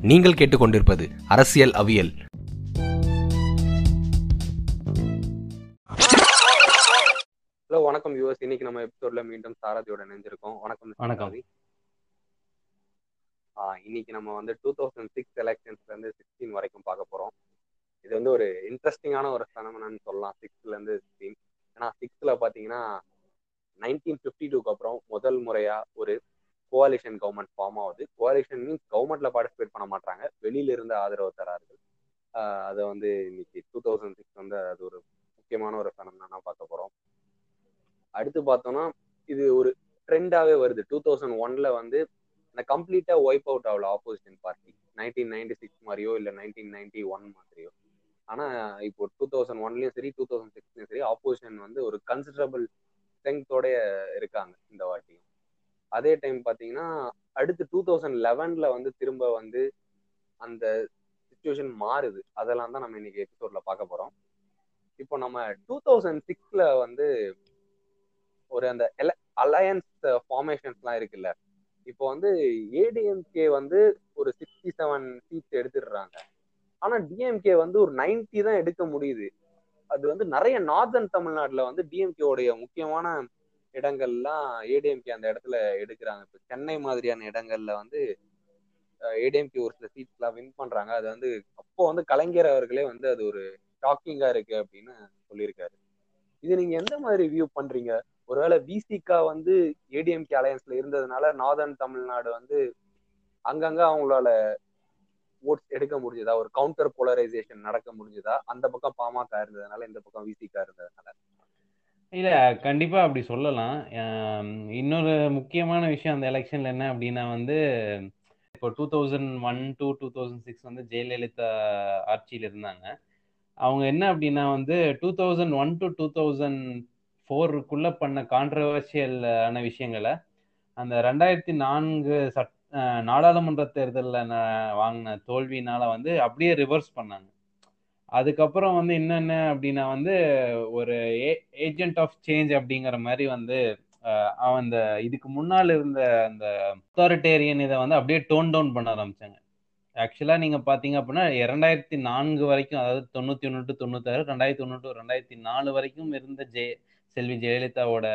நீங்கள் கேட்டுக்கொண்டிருப்பது அரசியல் அவியல். ஹலோ வணக்கம் யூஎஸ் இன்னைக்கு நம்ம எபிசோட்ல மீண்டும் சாரதியோட இணைஞ்சிருக்கோம். வணக்கம். வணக்கம். இன்னைக்கு நம்ம வந்து டூ தௌசண்ட் சிக்ஸ் எலெக்ஷன்ஸ்ல இருந்து சிக்ஸ்டீன் வரைக்கும் பார்க்க போறோம். இது வந்து ஒரு இன்ட்ரெஸ்டிங்கான ஒரு ஃபெனமனு சொல்லலாம். சிக்ஸ்ல இருந்து சிக்ஸ்டீன் ஏன்னா சிக்ஸ்ல பாத்தீங்கன்னா நைன்டீன் ஃபிஃப்டி டூக்கு அப்புறம் முதல் முறையா ஒரு கோவாலிஷன் கவர்மெண்ட் ஃபார்ம் ஆகுது. கோவாலிஷன் மீன்ஸ் கவர்மெண்ட்ல பார்ட்டிசிபேட் பண்ண மாட்டாங்க. வெளியில இருந்து ஆதரவு தரார்கள். அதை வந்து இன்னைக்கு டூ தௌசண்ட் சிக்ஸ் வந்து அது ஒரு முக்கியமான ஒரு ஃபெனமனா பார்க்க போறோம். அடுத்து பார்த்தோம்னா இது ஒரு ட்ரெண்டாவே வருது. டூ தௌசண்ட் ஒன்ல வந்து இந்த கம்ப்ளீட்டா ஒய்ப் அவுட் ஆகல opposition party nineteen ninety six மாதிரியோ இல்லை நைன்டீன் நைன்டி ஒன் மாதிரியோ. ஆனா இப்போ டூ தௌசண்ட் ஒன்லயும் சரி டூ தௌசண்ட் சிக்ஸ்லயும் சரி ஆப்போசிஷன் வந்து ஒரு கன்சிடரபிள் ஸ்ட்ரென்த்தோட இருக்காங்க இந்த வாட்டியும். அதே டைம் பார்த்தீங்கன்னா அடுத்து டூ தௌசண்ட் லெவன்ல வந்து திரும்ப வந்து அந்த சுச்சுவேஷன் மாறுது. அதெல்லாம் தான் நம்ம இன்னைக்கு எபிசோட்ல பார்க்க போறோம். இப்போ நம்ம டூ தௌசண்ட் சிக்ஸ்ல வந்து ஒரு அந்த அலையன்ஸ் ஃபார்மேஷன்ஸ்லாம் இருக்குல்ல. இப்போ வந்து ஏடிஎம்கே வந்து ஒரு சிக்ஸ்டி செவன் சீட்ஸ் எடுத்துடுறாங்க. ஆனா டிஎம்கே வந்து ஒரு 90 தான் எடுக்க முடியுது. அது வந்து நிறைய நார்தர்ன் தமிழ்நாட்டுல வந்து டிஎம்கேவுடைய முக்கியமான இடங்கள்லாம் ஏடிஎம்கே அந்த இடத்துல எடுக்கிறாங்க. இப்போ சென்னை மாதிரியான இடங்கள்ல வந்து ஏடிஎம்கே ஒரு சில சீட்ஸ்லாம் வின் பண்றாங்க. அது வந்து அப்போ வந்து கலைஞர் அவர்களே வந்து அது ஒரு ஷாக்கிங்கா இருக்கு அப்படின்னு சொல்லியிருக்காரு. இது நீங்க எந்த மாதிரி வியூ பண்றீங்க? ஒருவேளை விசிகா வந்து ஏடிஎம்கே அலையன்ஸ்ல இருந்ததுனால நார்தர்ன் தமிழ்நாடு வந்து அங்கங்க அவங்களால ஓட்ஸ் எடுக்க முடிஞ்சதா? ஒரு கவுண்டர் போலரைசேஷன் நடக்க முடிஞ்சதா? அந்த பக்கம் பாமக இருந்ததுனால இந்த பக்கம் விசிகா இருந்ததுனால. இல்ல கண்டிப்பா அப்படி சொல்லலாம். ஆம், இன்னொரு முக்கியமான விஷயம் அந்த எலெக்ஷன்ல என்ன அப்படின்னா வந்து இப்போ two thousand one to two thousand six வந்து ஜெயலலிதா ஆட்சியில் இருந்தாங்க. அவங்க என்ன அப்படின்னா வந்து two thousand one to two thousand ஃபோருக்குள்ள பண்ண கான்ட்ரவர்ஷியல் ஆன விஷயங்களை அந்த ரெண்டாயிரத்தி நான்கு சட் அஹ் நாடாளுமன்ற தேர்தலில் வாங்கின தோல்வினால வந்து அப்படியே ரிவர்ஸ் பண்ணாங்க. அதுக்கப்புறம் வந்து என்னென்ன அப்படின்னா வந்து ஒரு ஏஜென்ட் ஆஃப் சேஞ்ச் அப்படிங்கிற மாதிரி வந்து அவன் அந்த இதுக்கு முன்னால் இருந்த அந்த அத்தாரிட்டேரியன் இதை வந்து அப்படியே டோன் டவுன் பண்ண ஆரம்பிச்சாங்க. ஆக்சுவலாக நீங்கள் பார்த்தீங்க அப்படின்னா இரண்டாயிரத்தி நான்கு வரைக்கும் அதாவது தொண்ணூற்றி ஒன்று டு தொண்ணூத்தாறு ரெண்டாயிரத்தி ஒன்று டு ரெண்டாயிரத்தி நாலு வரைக்கும் இருந்த ஜெய செல்வி ஜெயலலிதாவோட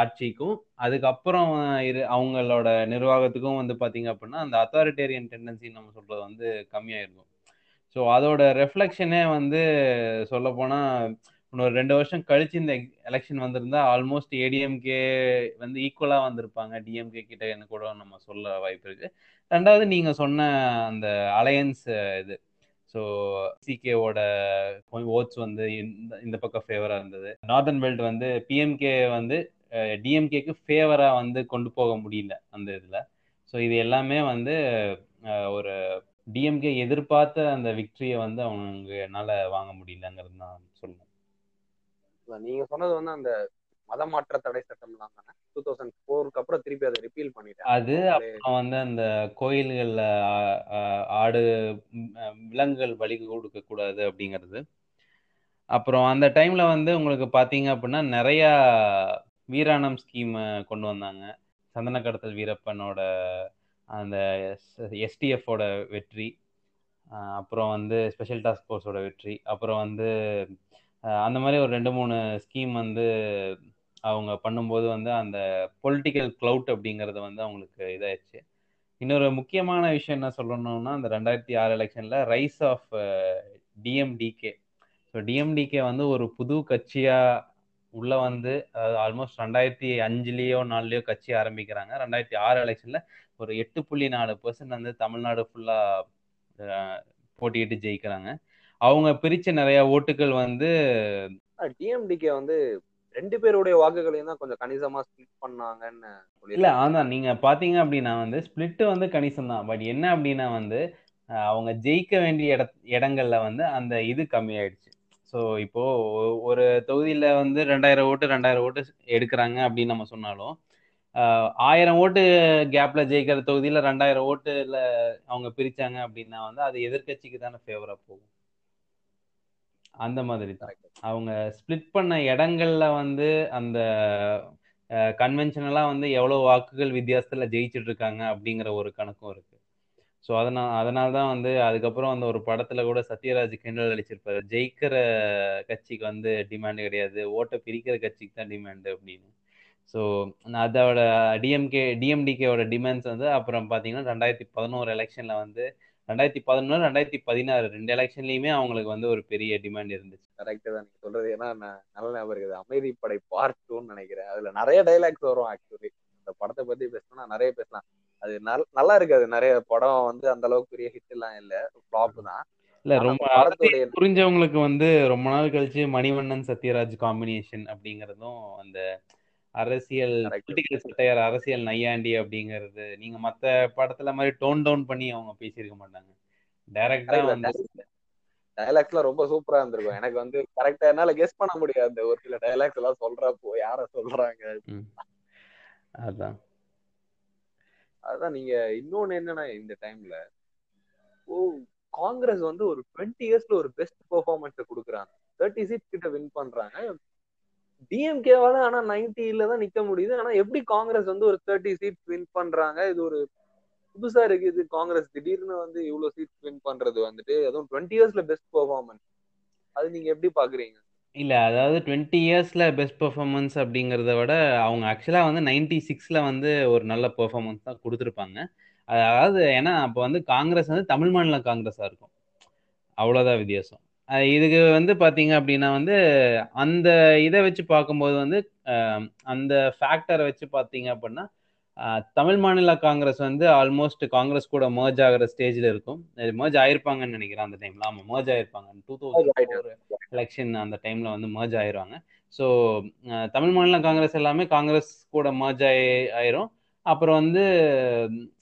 ஆட்சிக்கும் அதுக்கப்புறம் இரு அவங்களோட நிர்வாகத்துக்கும் வந்து பார்த்தீங்க அப்படின்னா அந்த அத்தாரிட்டேரியன் டெண்டன்சி நம்ம சொல்றது வந்து கம்மியாக இருக்கும் ஸோ அதோட ரெஃப்ளெக்ஷனே வந்து சொல்லப்போனால் இன்னொரு ரெண்டு வருஷம் கழிச்சு இந்த எலெக்ஷன் வந்திருந்தா ஆல்மோஸ்ட் ஏடிஎம்கே வந்து ஈக்குவலாக வந்திருப்பாங்க. டிஎம்கே கிட்ட என்ன கூட நம்ம சொல்ல வாய்ப்பு இருக்கு. ரெண்டாவது நீங்கள் சொன்ன அந்த அலையன்ஸ் இது. ஸோ சிகேவோட ஓட்ஸ் வந்து இந்த இந்த பக்கம் ஃபேவராக இருந்தது. நார்தன் பெல்ட் வந்து பிஎம்கே வந்து டிஎம்கேக்கு ஃபேவராக வந்து கொண்டு போக முடியல அந்த இதில். ஸோ இது எல்லாமே வந்து ஒரு டிஎம்கே எதிர்பார்த்த அந்த விக்டரியை வந்து அவங்கனால வாங்க முடியலங்கிறது தான் சொல்லணும் அதான் நீங்க சொன்னது வந்து அந்த மத மாற்ற தடை சட்டம் தான்? டூ தௌசண்ட் ஃபோருக்கு அப்புறம் திருப்பி அதை ரிப்பீல் பண்ணிட்டாங்க அது அப்புறம் வந்து அந்த கோயில்களில் ஆடு விலங்குகள் பலி கொடுக்க கூடாது அப்படிங்கிறது. அப்புறம் அந்த டைம்ல வந்து உங்களுக்கு பார்த்தீங்க அப்படின்னா நிறையா வீராணம் ஸ்கீம் கொண்டு வந்தாங்க. சந்தன கடத்தல் வீரப்பனோட அந்த எஸ்டிஎஃபோட வெற்றி அப்புறம் வந்து ஸ்பெஷல் டாஸ்க் ஃபோர்ஸோட வெற்றி அப்புறம் வந்து அந்த மாதிரி ஒரு ரெண்டு மூணு ஸ்கீம் வந்து அவங்க பண்ணும்போது வந்து அந்த பொலிட்டிக்கல் க்ளவுட் அப்படிங்கிறது வந்து அவங்களுக்கு இதாயிடுச்சு. இன்னொரு முக்கியமான விஷயம் என்ன சொல்லணும்னா அந்த ரெண்டாயிரத்தி ஆறு எலெக்ஷனில் rise of DMDK so DMDK வந்து ஒரு புது கட்சியாக உள்ளே வந்து அதாவது ஆல்மோஸ்ட் ரெண்டாயிரத்தி அஞ்சுலேயோ நாலுலேயோ கட்சி ஆரம்பிக்கிறாங்க. ரெண்டாயிரத்தி ஆறு எலெக்ஷனில் ஒரு எட்டு புள்ளி நாலு பர்சன்ட் வந்து தமிழ்நாடு ஃபுல்லா போட்டியிட்டு ஜெயிக்கிறாங்க. அவங்க பிரிச்ச நிறைய ஓட்டுகள் வந்து டிஎம்டிகே வந்து ரெண்டு பேருடைய வாக்குகளையும் தான் கொஞ்சம் கணிசமா ஸ்பிளிட் பண்ணாங்கன்னு இல்ல அதான் நீங்க பாத்தீங்க அப்படின்னா வந்து ஸ்பிளிட் வந்து கணிசம் தான். பட் என்ன அப்படின்னா வந்து அவங்க ஜெயிக்க வேண்டிய இட இடங்கள்ல வந்து அந்த இது கம்மியாயிடுச்சு. ஸோ இப்போ ஒரு தொகுதியில வந்து ரெண்டாயிரம் ஓட்டு ரெண்டாயிரம் ஓட்டு எடுக்கிறாங்க அப்படின்னு நம்ம சொன்னாலும் ஆயிரம் ஓட்டு கேப்ல ஜெயிக்கிற தொகுதியில ரெண்டாயிரம் ஓட்டுல அவங்க பிரிச்சாங்க அப்படின்னா வந்து அது எதிர்க்கட்சிக்கு தானே ஃபேவரா போகும். அந்த மாதிரி தான். அவங்க ஸ்ப்ளிட் பண்ண இடங்கள்ல வந்து அந்த கன்வென்ஷனலா வந்து எவ்வளவு வாக்குகள் வித்தியாசத்துல ஜெயிச்சிட்டு இருக்காங்க அப்படிங்கிற ஒரு கணக்கும் இருக்கு. ஸோ அதனால் அதனால தான் வந்து அதுக்கப்புறம் அந்த ஒரு படத்தில் கூட சத்யராஜ் கிண்டல் அடிச்சிருப்பாரு. ஜெயிக்கிற கட்சிக்கு வந்து டிமாண்ட் கிடையாது. ஓட்டை பிரிக்கிற கட்சிக்கு தான் டிமாண்டு அப்படின்னு. ஸோ அதோட டிஎம்கே டிஎம்டிகேவோட டிமாண்ட்ஸ் வந்து அப்புறம் பார்த்தீங்கன்னா ரெண்டாயிரத்தி பதினோரு எலெக்ஷனில் வந்து ரெண்டாயிரத்தி பதினொன்று ரெண்டாயிரத்தி பதினாறு ரெண்டு எலெக்ஷன்லையுமே அவங்களுக்கு வந்து ஒரு பெரிய டிமாண்ட் இருந்துச்சு. கரெக்ட் தான் நீங்க சொல்றது. ஏன்னா நான் நல்ல ஞாபகம் இருக்குது. அமைதிப்படை பார்ட் டூன்னு நினைக்கிறேன். அதுல நிறைய டைலாக்ஸ் வரும் ஆக்சுவலி அந்த படத்தை பத்தி பேசணும்னா நிறைய பேசலாம். அது நல் நல்லா இருக்காது நிறைய படம் வந்து அந்த அளவுக்கு பெரிய ஹிட் எல்லாம் இல்ல. ஃபிளாப் தான். இல்ல ரொம்ப புரிஞ்சவங்களுக்கு வந்து ரொம்ப நாள் கழிச்சு மணிவண்ணன் சத்யராஜ் காம்பினேஷன் அப்படிங்கறதும் அந்த அரசியல் பொலிட்டிக்கல் சட்டையர் அரசியல் நையாண்டி அப்படிங்கிறது. நீங்க மத்த படத்துல மாதிரி டோன் டவுன் பண்ணி அவங்க பேசியிருக்க மாட்டாங்க. டைரக்டா வந்து டைலாக்ஸ்லாம் ரொம்ப சூப்பரா இருந்திருக்கும். எனக்கு வந்து கரெக்டா என்னால கெஸ் பண்ண முடியாது. ஒரு சில டைலாக்ஸ் எல்லாம் சொல்றப்போ யார சொல்றாங்க? அதான். அதான் நீங்க இன்னொன்னு என்னன்னா இந்த டைம்ல ஓ காங்கிரஸ் வந்து ஒரு டுவெண்ட்டி இயர்ஸ்ல ஒரு பெஸ்ட் பெர்ஃபார்மன்ஸ் கொடுக்குறாங்க. தேர்ட்டி சீட் கிட்ட வின் பண்றாங்க. டிஎம்கேவால ஆனா நைன்டில தான் நிக்க முடியுது. ஆனா எப்படி காங்கிரஸ் வந்து ஒரு தேர்ட்டி சீட் வின் பண்றாங்க? இது ஒரு புதுசா இருக்கு. இது காங்கிரஸ் திடீர்னு வந்து இவ்வளவு சீட் வின் பண்றது வந்துட்டு அதுவும் டுவெண்ட்டி இயர்ஸ்ல பெஸ்ட் பெர்ஃபார்மன்ஸ் அது நீங்க எப்படி பாக்குறீங்க? இல்ல அதாவது டுவெண்ட்டி இயர்ஸ்ல பெஸ்ட் பெர்ஃபார்மன்ஸ் அப்படிங்கிறத விட அவங்க ஆக்சுவலா வந்து நைன்டி சிக்ஸ்ல வந்து ஒரு நல்ல பெர்ஃபார்மன்ஸ் தான் கொடுத்துருப்பாங்க. அதாவது ஏன்னா அப்போ வந்து காங்கிரஸ் வந்து தமிழ் மாநில காங்கிரஸா இருக்கும். அவ்வளோதான் வித்தியாசம். இதுக்கு வந்து பார்த்தீங்க அப்படின்னா வந்து அந்த இதை வச்சு பார்க்கும்போது வந்து அந்த ஃபேக்டரை வச்சு பார்த்தீங்க அப்படின்னா தமிழ் மாநில காங்கிரஸ் வந்து ஆல்மோஸ்ட் காங்கிரஸ் கூட மர்ஜ் ஆகிற ஸ்டேஜில் இருக்கும். மர்ஜ் ஆயிருப்பாங்கன்னு நினைக்கிறேன் அந்த டைம்ல ஆமாம் மர்ஜ் ஆயிருப்பாங்க. டூ தௌசண்ட் எலெக்ஷன் அந்த டைம்ல வந்து மர்ஜ் ஆயிருவாங்க. ஸோ தமிழ் மாநில காங்கிரஸ் எல்லாமே காங்கிரஸ் கூட மர்ஜ் ஆயி ஆயிரும். அப்புறம் வந்து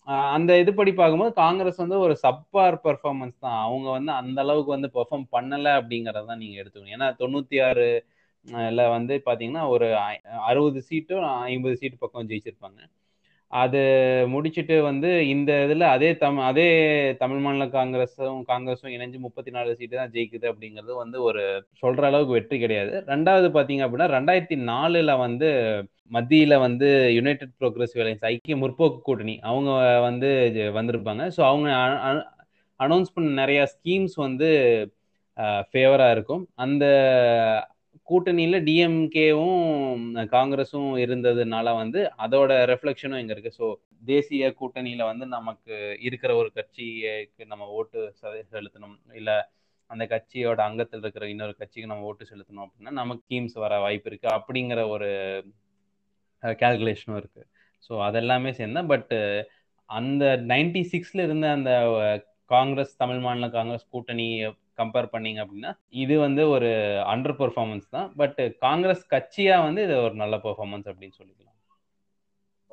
அந்த இது படி பார்க்கும்போது காங்கிரஸ் வந்து ஒரு சப்பார் பெர்ஃபார்மன்ஸ் தான். அவங்க வந்து அந்த அளவுக்கு வந்து பெர்ஃபார்ம் பண்ணலை அப்படிங்கறத நீங்க எடுத்துக்கணும். ஏன்னா தொண்ணூத்தி ஆறு இல்லை வந்து பாத்தீங்கன்னா ஒரு ஐ- அறுபது சீட்டும் ஐம்பது சீட்டு பக்கம் ஜெயிச்சிருப்பாங்க. அது முடிச்சுட்டு வந்து இந்த இதுல அதே தம் அதே தமிழ் மாநில காங்கிரஸும் காங்கிரஸும் இணைஞ்சு முப்பத்தி நாலு சீட்டு தான் ஜெயிக்குது அப்படிங்கிறது வந்து ஒரு சொல்ற அளவுக்கு வெற்றி கிடையாது. ரெண்டாவது பாத்தீங்க அப்படின்னா ரெண்டாயிரத்தி நாலுல வந்து மத்தியில வந்து யுனைடெட் ப்ரோக்ரஸிவ் அலையன்ஸ் ஐக்கிய முற்போக்கு கூட்டணி அவங்க வந்து வந்திருப்பாங்க. ஸோ அவங்க அனௌன்ஸ் பண்ண நிறைய ஸ்கீம்ஸ் வந்து ஃபேவரா இருக்கும். அந்த கூட்டணியில டிஎம்கேவும் காங்கிரஸும் இருந்ததுனால வந்து அதோட ரெஃப்ளெக்ஷனும் இங்க இருக்கு. ஸோ தேசிய கூட்டணியில வந்து நமக்கு இருக்கிற ஒரு கட்சிக்கு நம்ம ஓட்டு செலுத்தணும். இல்ல அந்த கட்சியோட அங்கத்தில் இருக்கிற இன்னொரு கட்சிக்கு நம்ம ஓட்டு செலுத்தணும் அப்படின்னா நமக்கு ஸ்கீம்ஸ் வர வாய்ப்பு இருக்கு அப்படிங்கிற ஒரு கால்குலேஷனும் இருக்கு. ஸோ அதெல்லாமே சேர்ந்தேன் பட் அந்த நைன்டி சிக்ஸ்ல இருந்த அந்த காங்கிரஸ் தமிழ் மாநில காங்கிரஸ் கூட்டணி கம்பேர் பண்ணீங்க அப்படின்னா இது வந்து ஒரு அண்டர் பெர்ஃபார்மன்ஸ் தான். பட் காங்கிரஸ் கட்சியா வந்து இது ஒரு நல்ல பெர்ஃபார்மன்ஸ் அப்படின்னு சொல்லிக்கலாம்.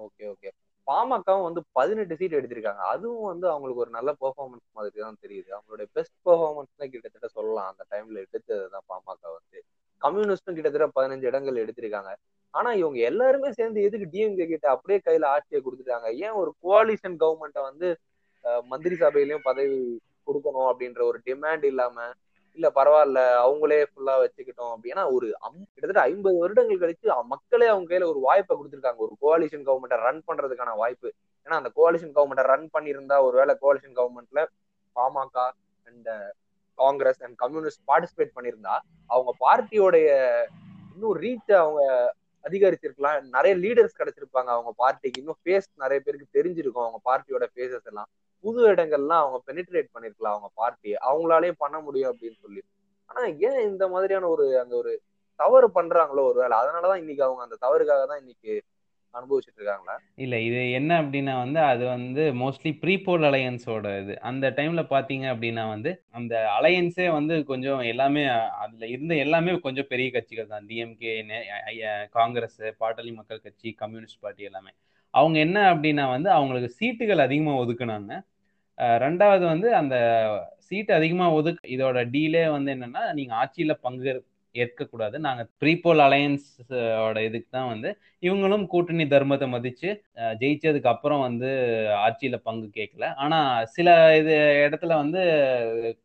ஓகே ஓகே பாமகவும் வந்து பதினெட்டு சீட் எடுத்திருக்காங்க. அதுவும் வந்து அவங்களுக்கு ஒரு நல்ல பெர்ஃபார்மன்ஸ் மாதிரி தான் தெரியுது. அவங்களுடைய பெஸ்ட் பெர்ஃபார்மன்ஸ் தான் கிட்டத்தட்ட சொல்லலாம். அந்த டைம்ல எடுத்தது தான் பாமக வந்து. கம்யூனிஸ்டும் கிட்டத்தட்ட பதினஞ்சு இடங்கள் எடுத்திருக்காங்க. ஆனா இவங்க எல்லாருமே சேர்ந்து எதுக்கு டிஎம்கே கிட்ட அப்படியே கையில ஆட்சியை கொடுத்துட்டாங்க? ஏன் ஒரு கோalition கவர்மெண்ட்டை வந்து மந்திரி சபையிலயும் பதவி கொடுக்கணும் அப்படின்ற ஒரு டிமாண்ட் இல்லாம இல்ல பரவாயில்ல அவங்களே ஃபுல்லா வச்சுக்கிட்டோம் அப்படின்னா ஒரு கிட்டத்தட்ட ஐம்பது வருடங்கள் கழிச்சு மக்களே அவங்க கையில ஒரு வாய்ப்பை கொடுத்துருக்காங்க. ஒரு கோalition கவர்மெண்ட்டை ரன் பண்றதுக்கான வாய்ப்பு. ஏன்னா அந்த கோalition கவர்மெண்ட்டை ரன் பண்ணியிருந்தா ஒருவேளை கோalition கவர்மெண்ட்ல PMK and Congress and communist participate பண்ணியிருந்தா அவங்க பார்ட்டியோடைய இன்னும் ரீச் அவங்க அதிகரிச்சிருக்கலாம். நிறைய லீடர்ஸ் கிடைச்சிருப்பாங்க அவங்க பார்ட்டிக்கு இன்னும் ஃபேஸ் நிறைய பேருக்கு தெரிஞ்சிருக்கும் அவங்க பார்ட்டியோட ஃபேஸஸ் எல்லாம். புது இடங்கள்லாம் அவங்க பெனிட்ரேட் பண்ணிருக்கலாம் அவங்க பார்ட்டியை அவங்களாலே பண்ண முடியும் அப்படின்னு சொல்லி. ஆனா ஏன் இந்த மாதிரியான ஒரு அந்த ஒரு தவறு பண்றாங்களோ ஒரு வேலை அதனாலதான் இன்னைக்கு அவங்க அந்த தவறுக்காக தான் இன்னைக்கு அனுபவிச்சுட்டு இருக்காங்களா இல்ல இது என்ன அப்படின்னா வந்து அது வந்து மோஸ்ட்லி ப்ரீபோல் அலையன்ஸோட இது. அந்த டைம்ல பாத்தீங்க அப்படின்னா வந்து அந்த அலையன்ஸே வந்து கொஞ்சம் எல்லாமே அதுல இருந்த எல்லாமே கொஞ்சம் பெரிய கட்சிகள் தான். டிஎம்கே காங்கிரஸ் பாட்டாளி மக்கள் கட்சி கம்யூனிஸ்ட் பார்ட்டி எல்லாமே. அவங்க என்ன அப்படின்னா வந்து அவங்களுக்கு சீட்டுகள் அதிகமாக ஒதுக்குனாங்க. ரெண்டாவது வந்து அந்த சீட் அதிகமாக ஒதுக்கு இதோட டீலே வந்து என்னன்னா நீங்கள் ஆட்சியில் பங்கு ஏற்கக்கூடாது. நாங்க ப்ரீபோல் அலையன்ஸோட இதுக்கு தான் வந்து இவங்களும் கூட்டணி தர்மத்தை மதிச்சு ஜெயிச்சதுக்கு அப்புறம் வந்து ஆட்சியில பங்கு கேட்கல ஆனா சில இது இடத்துல வந்து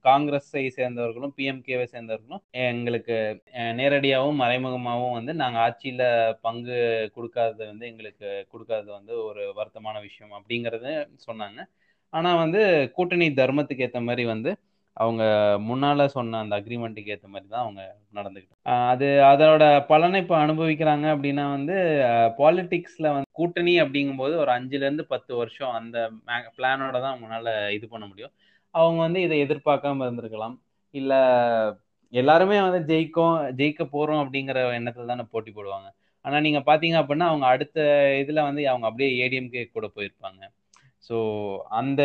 காங்கிரஸை சேர்ந்தவர்களும் பிஎம்கேவை சேர்ந்தவர்களும் எங்களுக்கு நேரடியாகவும் மறைமுகமாகவும் வந்து நாங்க ஆட்சியில பங்கு கொடுக்காதது வந்து எங்களுக்கு கொடுக்காதது வந்து ஒரு வருத்தமான விஷயம் அப்படிங்கறத சொன்னாங்க. ஆனா வந்து கூட்டணி தர்மத்துக்கு ஏற்ற மாதிரி வந்து அவங்க முன்னால சொன்ன அந்த அக்ரிமெண்ட்டுக்கு ஏத்த மாதிரி தான் அவங்க நடந்துக்கிட்டாங்க அது அதோட பலனை இப்போ அனுபவிக்கிறாங்க அப்படின்னா வந்து பாலிடிக்ஸ்ல வந்து கூட்டணி அப்படிங்கும்போது ஒரு அஞ்சுல இருந்து பத்து வருஷம் அந்த பிளானோட தான் அவங்களால இது பண்ண முடியும். அவங்க வந்து இதை எதிர்பார்க்காம இருந்திருக்கலாம். இல்ல எல்லாருமே வந்து ஜெயிக்கும் ஜெயிக்க போறோம் அப்படிங்கிற எண்ணத்துல தானே போட்டி போடுவாங்க. ஆனா நீங்க பாத்தீங்க அப்படின்னா அவங்க அடுத்த இதுல வந்து அவங்க அப்படியே ஏடிஎம்கே கூட போயிருப்பாங்க. ஸோ அந்த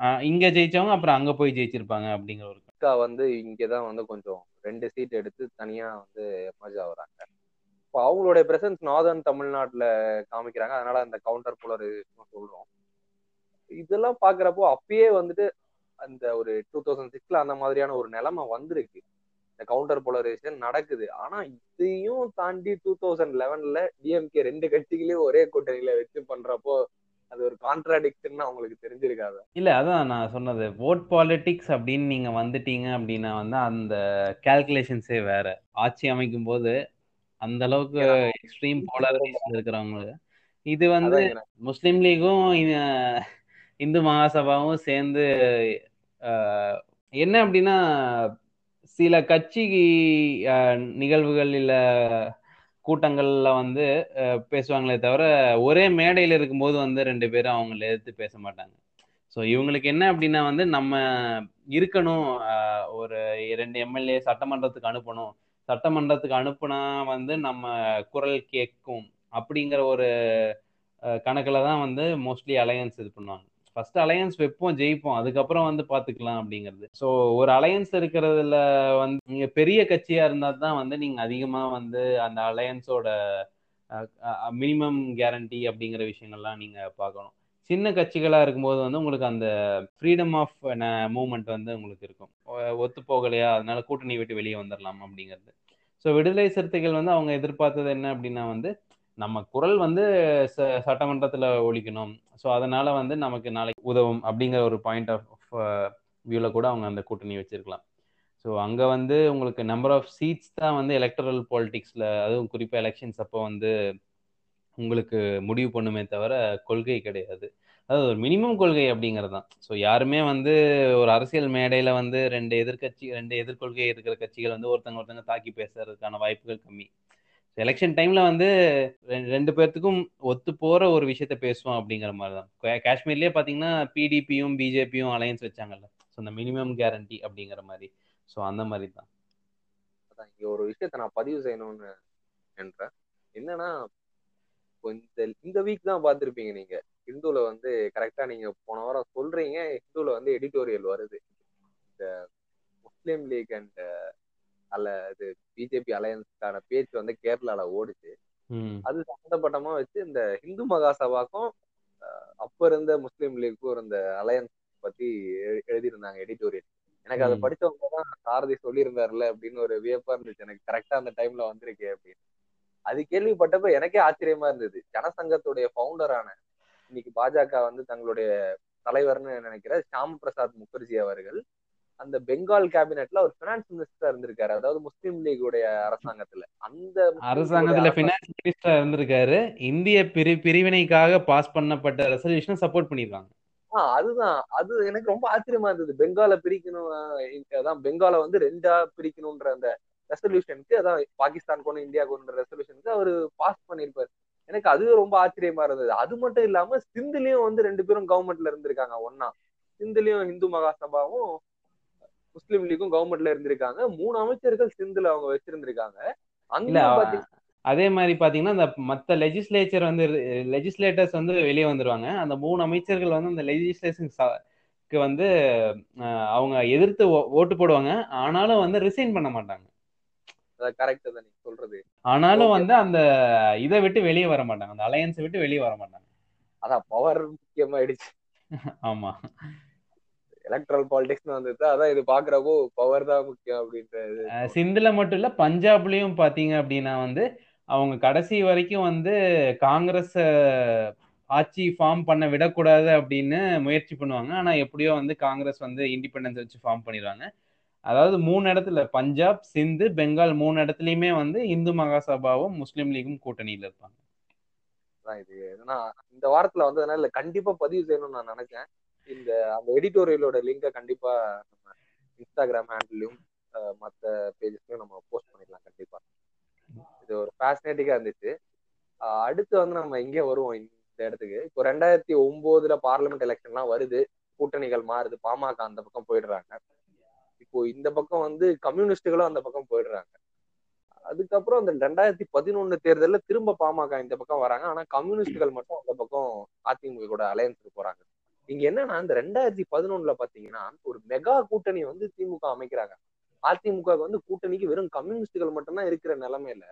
இங்க ஜெயிச்சவங்க அப்புறம் அங்க போய் ஜெயிச்சிருப்பாங்க அப்படிங்கிற ஒரு அக்கா வந்து இங்கதான் வந்து கொஞ்சம் ரெண்டு சீட் எடுத்து தனியா வந்து எமர்ஜ் ஆகுறாங்க. இப்போ அவங்களுடைய பிரசன்ஸ் நார்தர்ன் தமிழ்நாட்டுல காமிக்கிறாங்க. அதனால அந்த கவுண்டர் போலர் சொல்றோம். இதெல்லாம் பாக்குறப்போ அப்பயே வந்துட்டு அந்த ஒரு டூ தௌசண்ட் சிக்ஸ்ல அந்த மாதிரியான ஒரு நிலைமை வந்திருக்கு. இந்த கவுண்டர் போலரைசேஷன் நடக்குது. ஆனா இதையும் தாண்டி டூ தௌசண்ட் லெவன்ல டிஎம்கே ரெண்டு கட்சிகளையும் ஒரே கூட்டணியில வச்சு பண்றப்போ அது ஒரு கான்ட்ராடிக்ஷன் அவங்களுக்கு தெரிஞ்சிருக்காது. இல்ல அதான் நான் சொன்னது. ஓட் பாலிட்டிக்ஸ் அப்படின்னு நீங்க வந்துட்டீங்க அப்படின்னா வந்து அந்த கால்குலேஷன்ஸே வேற. ஆட்சி அமைக்கும் போது அந்த அளவுக்கு எக்ஸ்ட்ரீம் போலரைஸ் இருக்கிறவங்க இது வந்து முஸ்லீம் லீகும் இந்து மகாசபாவும் சேர்ந்து என்ன அப்படின்னா சில கட்சி நிகழ்வுகள் இல்ல கூட்டங்கள்ல வந்து பேசுவாங்களே தவிர ஒரே மேடையில இருக்கும்போது வந்து ரெண்டு பேரும் அவங்கள எதிர்த்து பேச மாட்டாங்க. ஸோ இவங்களுக்கு என்ன அப்படின்னா வந்து நம்ம இருக்கணும். ஒரு ரெண்டு எம்எல்ஏ சட்டமன்றத்துக்கு அனுப்பணும். சட்டமன்றத்துக்கு அனுப்புனா வந்து நம்ம குரல் கேட்கும் அப்படிங்கிற ஒரு கணக்கில் தான் வந்து மோஸ்ட்லி அலையன்ஸ் இது பண்ணுவாங்க. ஃபர்ஸ்ட் அலையன்ஸ் வைப்போம் ஜெயிப்போம். அதுக்கப்புறம் வந்து பார்த்துக்கலாம் அப்படிங்கிறது. ஸோ ஒரு அலையன்ஸ் இருக்கிறதுல வந்து நீங்க பெரிய கட்சியா இருந்தா தான் வந்து நீங்க அதிகமா வந்து அந்த அலையன்ஸோட மினிமம் கேரண்டி அப்படிங்கிற விஷயங்கள்லாம் நீங்க பார்க்கணும். சின்ன கட்சிகளா இருக்கும்போது வந்து உங்களுக்கு அந்த ஃப்ரீடம் ஆஃப் மூவ்மெண்ட் வந்து உங்களுக்கு இருக்கும். ஒத்து போகலையா? அதனால கூட்டணி விட்டு வெளியே வந்துடலாம் அப்படிங்கிறது. ஸோ விடுதலை சிறுத்தைகள் வந்து அவங்க எதிர்பார்த்தது என்ன அப்படின்னா வந்து நம்ம குரல் வந்து ச- சட்டமன்றத்துல ஒழிக்கணும். ஸோ அதனால வந்து நமக்கு நாளைக்கு உதவும் அப்படிங்கிற ஒரு பாயிண்ட் ஆஃப் வியூல கூட அவங்க அந்த கூட்டணி வச்சிருக்கலாம். ஸோ அங்க வந்து உங்களுக்கு நம்பர் ஆஃப் சீட்ஸ் தான் வந்து எலக்ட்ரல் பாலிடிக்ஸ்ல அதுவும் குறிப்பாக எலெக்ஷன்ஸ் அப்போ வந்து உங்களுக்கு முடிவு பண்ணுமே தவிர கொள்கை கிடையாது. அதாவது ஒரு மினிமம் கொள்கை அப்படிங்கிறது தான் ஸோ யாருமே வந்து ஒரு அரசியல் மேடையில் வந்து ரெண்டு எதிர்க்கட்சி ரெண்டு எதிர்கொள்கை இருக்கிற கட்சிகள் வந்து ஒருத்தங்க ஒருத்தங்க தாக்கி பேசுறதுக்கான வாய்ப்புகள் கம்மி. எலெக்ஷன் டைம்ல வந்து ரெண்டு பேர்த்துக்கும் ஒத்து போற ஒரு விஷயத்த பேசுவோம் அப்படிங்கிற மாதிரி தான் காஷ்மீர்லயே பாத்தீங்கன்னா பிடிபியும் பிஜேபியும் அலையன்ஸ் வச்சாங்கல்ல. ஸோ அந்த மினிமம் கேரண்டி அப்படிங்கிற மாதிரி. ஸோ அந்த மாதிரி தான் இங்க ஒரு விஷயத்த நான் பதிவு செய்யணும்னு என்றேன் என்னன்னா கொஞ்சம் இந்த இந்த வீக் தான் பார்த்துருப்பீங்க நீங்க. ஹிந்துல வந்து கரெக்டா நீங்க போன வாரம் சொல்றீங்க. ஹிந்துல வந்து எடிட்டோரியல் வருது. இந்த முஸ்லீம் லீக் அண்ட் அல்ல இது பிஜேபி அலையன்ஸ்க்கான பேச்சு வந்து கேரளால ஓடுச்சு. அது சம்மந்தப்பட்டமா வச்சு இந்த இந்து மகாசபாக்கும் அப்ப இருந்த முஸ்லீம் லீக்கும் இருந்த அலையன்ஸ் பத்தி எழு- எழுதியிருந்தாங்க எடிட்டோரியல். எனக்கு அதை. படிச்சவங்க தான் சாரதி சொல்லியிருந்தாருல அப்படின்னு ஒரு வியப்பா இருந்துச்சு. எனக்கு கரெக்டா அந்த டைம்ல வந்திருக்கு அப்படின்னு. அது கேள்விப்பட்டப்ப எனக்கே ஆச்சரியமா இருந்தது. ஜனசங்கத்துடைய ஃபவுண்டரான இன்னைக்கு பாஜக வந்து தங்களுடைய தலைவர்னு நினைக்கிற ஷாம் பிரசாத் முகர்ஜி அவர்கள் அந்த பெங்கால் கேபினெட்ல ஒரு பினான்ஸ் மினிஸ்டரா இருந்திருக்காரு. அதாவது முஸ்லீம் லீக் உடைய அரசாங்கத்துல. அந்த அரசாங்கத்துல அரசாங்க- பினான்ஸ் மினிஸ்டரா இருந்திருக்காரு. இந்திய பிரி பிரிவினைக்காக பாஸ் பண்ணப்பட்ட ரெசல்யூஷனை சப்போர்ட் பண்ணிருக்காங்க ஆ, அதுதான். அது எனக்கு ரொம்ப ஆச்சரியமா இருந்தது. பெங்கால பிரிக்கணும் ஆஹ் அதான் பெங்கால வந்து ரெண்டா பிரிக்கணும்ன்ற அந்த ரெசல்யூஷனுக்கு அதான் பாகிஸ்தான் கொண்டு இந்தியா கொண்டு ரெசல்யூஷனுக்கு அவரு பாஸ் பண்ணிருப்பாரு எனக்கு அதுவே ரொம்ப ஆச்சரியமா இருந்தது. அது மட்டும் இல்லாம சிந்துலயும் வந்து ரெண்டு பேரும் கவர்மெண்ட்ல இருந்திருக்காங்க. ஒன்னா சிந்துலயும் இந்து மகாசபாவும் முஸ்லீம் லீக்கும் கவர்மெண்ட்ல இருந்திருக்காங்க. மூணு அமைச்சர்கள் சிந்துல அவங்க வச்சிருந்திருக்காங்க. அதே மாதிரி பாத்தீங்கன்னா இந்த மத்த லெஜிஸ்லேச்சர் வந்து லெஜிஸ்லேட்டர்ஸ் வந்து வெளியே வந்துருவாங்க. அந்த மூணு அமைச்சர்கள் வந்து அந்த லெஜிஸ்லேஷனுக்கு வந்து அவங்க எதிர்த்து ஓட்டு போடுவாங்க. ஆனாலும் வந்து ரிசைன் பண்ண மாட்டாங்க. கரெக்ட் தான் சொல்றது. ஆனாலும் வந்து அந்த இதை விட்டு வெளியே வர மாட்டாங்க. அந்த அலையன்ஸை விட்டு வெளியே வர மாட்டாங்க. அதான் பவர் முக்கியமாயிடுச்சு. ஆமா. எலக்ட்ரல் பாலிடிக்ஸ்னு வந்துட்டு அதான் இது பாக்குறப்போ பவர் தான் முக்கியம் அப்படின்றது சிந்துல மட்டும் இல்ல பஞ்சாப்லயும் பாத்தீங்க அப்படின்னா வந்து அவங்க கடைசி வரைக்கும் வந்து காங்கிரஸ் ஆட்சி ஃபார்ம் பண்ண விடக்கூடாது அப்படின்னு முயற்சி பண்ணுவாங்க. ஆனா எப்படியோ வந்து காங்கிரஸ் வந்து இண்டிபெண்டன்ஸ் வச்சு ஃபார்ம் பண்ணிடுவாங்க. அதாவது மூணு இடத்துல பஞ்சாப் சிந்து பெங்கால் மூணு இடத்துலயுமே வந்து இந்து மகாசபாவும் முஸ்லீம் லீகும் கூட்டணியில இருப்பாங்க. இது. ஏன்னா இந்த வாரத்துல வந்ததுனால கண்டிப்பா பதிவு செய்யணும்னு நான் நினைச்சேன். இந்த அந்த எடிட்டோரியலோட லிங்கை கண்டிப்பா நம்ம இன்ஸ்டாகிராம் ஹேண்டிலையும் மற்ற பேஜஸ்லயும் நம்ம போஸ்ட் பண்ணிடலாம் கண்டிப்பா. இது ஒரு ஃபேசினேட்டிங்கா இருந்துச்சு. அடுத்து வந்து நம்ம எங்கே வருவோம் இந்த இடத்துக்கு. இப்போ ரெண்டாயிரத்தி ஒன்பதுல பார்லிமெண்ட் எலெக்ஷன்லாம் வருது. கூட்டணிகள் மாறுது. பாமக அந்த பக்கம் போயிடுறாங்க. இப்போ இந்த பக்கம் வந்து கம்யூனிஸ்டுகளும் அந்த பக்கம் போயிடுறாங்க. அதுக்கப்புறம் அந்த ரெண்டாயிரத்தி பதினொன்னு தேர்தலில் திரும்ப பாமக இந்த பக்கம் வராங்க. ஆனா கம்யூனிஸ்டுகள் மட்டும் அந்த பக்கம் அதிமுக கூட அலையன்ஸுக்கு போறாங்க. இங்க என்னன்னா இந்த ரெண்டாயிரத்தி பதினொன்னுல பாத்தீங்கன்னா ஒரு மெகா கூட்டணி வந்து திமுக அமைக்கிறாங்க. அதிமுக வந்து கூட்டணிக்கு வெறும் கம்யூனிஸ்டுகள் மட்டும்தான் இருக்கிற நிலைமையில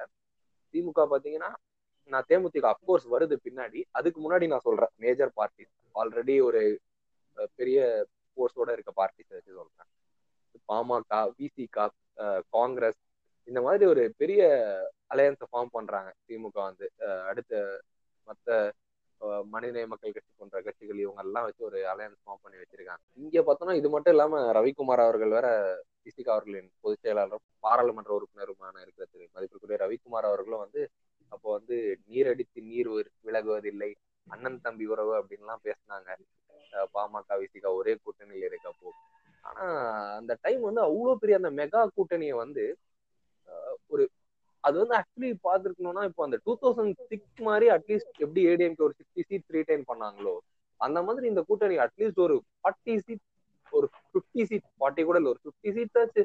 திமுக பாத்தீங்கன்னா நான் தேமுதிக அப்கோர்ஸ் வருது பின்னாடி. அதுக்கு முன்னாடி நான் சொல்றேன் மேஜர் பார்ட்டி ஆல்ரெடி ஒரு பெரிய போர்ஸோட இருக்க பார்ட்டிஸ் வச்சு சொல்றேன். பாமக விசிகா காங்கிரஸ் இந்த மாதிரி ஒரு பெரிய அலையன்ஸை ஃபார்ம் பண்றாங்க திமுக வந்து. அடுத்த மற்ற மனிதநேய மக்கள் கட்சி போன்ற கட்சிகள் இவங்க எல்லாம் வச்சு ஒரு அலையன்ஸ் ஃபார்ம் பண்ணி வச்சிருக்காங்க. இங்க பார்த்தோம்னா இது மட்டும் இல்லாம ரவிக்குமார் அவர்கள் வேற விசிக அவர்களின் பொதுச் செயலாளரும் பாராளுமன்ற உறுப்பினருமான இருக்கிற திரு மதிப்பிற்குரிய ரவிக்குமார் அவர்களும் வந்து அப்போ வந்து நீரடித்து நீர் விலகுவதில்லை அண்ணன் தம்பி உறவு அப்படின்லாம் பேசினாங்க. பாமக விசிகா ஒரே கூட்டணியில் இருக்கப்போ. ஆனா அந்த டைம் வந்து அவ்வளோ பெரிய அந்த மெகா கூட்டணியை வந்து ஒரு அது வந்து ஆக்சுவலி பாத்துருக்கணும்னா இப்போ அந்த டூ தௌசண்ட் சிக்ஸ் மாதிரி அட்லீஸ்ட் எப்படி ஏடிஎம்கே ஒரு சிக்ஸ்டி சீட் ரீடைன் பண்ணாங்களோ அந்த மாதிரி இந்த கூட்டணி அட்லீஸ்ட் ஒரு ஃபார்ட்டி சீட் ஒரு ஃபிஃப்டி சீட் ஃபார்ட்டி கூட இல்லை ஒரு ஃபிஃப்டி சீட்டாச்சு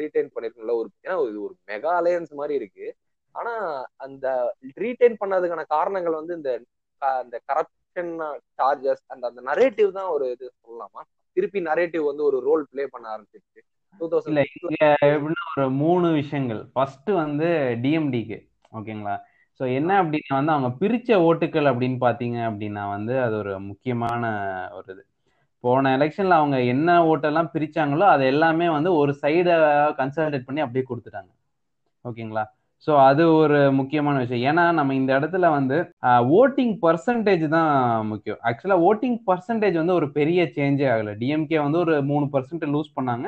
ரீடைன் பண்ணிருக்கணும்ல ஒரு ஏன்னா இது ஒரு மெகா அலையன்ஸ் மாதிரி இருக்கு. ஆனா அந்த ரீடைன் பண்ணதுக்கான காரணங்கள் வந்து இந்த அந்த கரப்ஷன் சார்ஜஸ் அந்த அந்த நரேட்டிவ் தான் ஒரு இது சொல்லலாமா? திருப்பி நரேட்டிவ் வந்து ஒரு ரோல் பிளே பண்ண ஆரம்பிச்சிருச்சு. இல்ல இங்க எப்படின்னா ஒரு மூணு விஷயங்கள். ஃபர்ஸ்ட் வந்து டிஎம்டிக்கு ஓகேங்களா ஸோ என்ன அப்படின்னா வந்து அவங்க பிரிச்ச ஓட்டுக்கள் அப்படின்னு பாத்தீங்க அப்படின்னா வந்து அது ஒரு முக்கியமான ஒரு இது. போன எலெக்ஷன்ல அவங்க என்ன ஓட்டெல்லாம் பிரிச்சாங்களோ அது எல்லாமே வந்து ஒரு சைடை கன்சல்டேட் பண்ணி அப்படியே கொடுத்துட்டாங்க. ஓகேங்களா ஸோ அது ஒரு முக்கியமான விஷயம். ஏன்னா நம்ம இந்த இடத்துல வந்து ஓட்டிங் பர்சன்டேஜ் தான் முக்கியம். ஆக்சுவலாக ஓட்டிங் பர்சன்டேஜ் வந்து ஒரு பெரிய சேஞ்சே ஆகலை. டிஎம்கே வந்து ஒரு மூணு பர்சன்ட் லூஸ் பண்ணாங்க.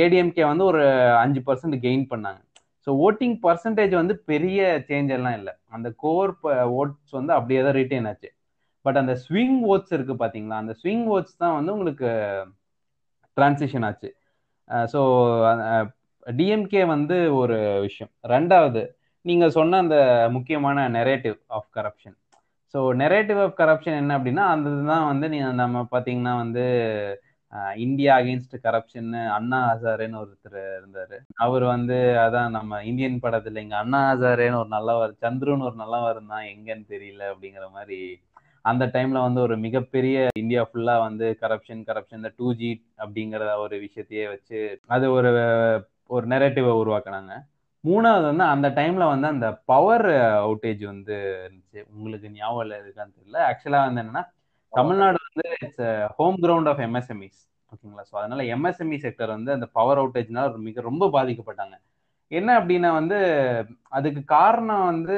ஏடிஎம்கே வந்து ஒரு அஞ்சு பர்சன்ட் கெயின் பண்ணாங்க. ஸோ ஓட்டிங் பர்சன்டேஜ் வந்து பெரிய சேஞ்ச் எல்லாம் இல்லை. அந்த கோர் ஓட்ஸ் வந்து அப்படியே தான் ரிட்டைன் ஆச்சு. பட் அந்த ஸ்விங் ஓட்ஸ் இருக்கு பார்த்தீங்களா அந்த ஸ்விங் ஓட்ஸ் தான் வந்து உங்களுக்கு டிரான்சிஷன் ஆச்சு. ஸோ டிஎம்கே வந்து ஒரு விஷயம். ரெண்டாவது நீங்கள் சொன்ன அந்த முக்கியமான narrative of corruption so narrative of corruption என்ன அப்படின்னா அந்த இதுதான் வந்து நீங்கள் நம்ம பார்த்தீங்கன்னா வந்து இந்தியா அகேன்ஸ்ட் கரப்ஷன் அண்ணா ஹசாரேன்னு ஒருத்தர் இருந்தாரு. அவர் வந்து அதான் நம்ம இந்தியன் படத்துல இங்க அண்ணா ஹசாரேன்னு ஒரு நல்லவர் சந்துருன்னு ஒரு நல்லவர் இருந்தான் எங்கன்னு தெரியல அப்படிங்கிற மாதிரி அந்த டைம்ல வந்து ஒரு மிகப்பெரிய இந்தியா ஃபுல்லா வந்து கரப்ஷன் கரப்ஷன் இந்த டூ ஜி அப்படிங்கிற ஒரு விஷயத்தையே வச்சு அது ஒரு ஒரு நெரேட்டிவை உருவாக்குனாங்க. மூணாவது வந்து அந்த டைம்ல வந்து அந்த பவர் அவுட்டேஜ் வந்து இருந்துச்சு. உங்களுக்கு ஞாபகம் இருக்கான்னு தெரியல. ஆக்சுவலா வந்து என்னன்னா தமிழ்நாடு வந்து it's home ground of MSMEs ஓகேங்களா? ஸோ அதனால எம்எஸ்எம்இ செக்டர் வந்து அந்த பவர் அவுட்டேஜ்னால மிக ரொம்ப பாதிக்கப்பட்டாங்க. என்ன அப்படின்னா வந்து அதுக்கு காரணம் வந்து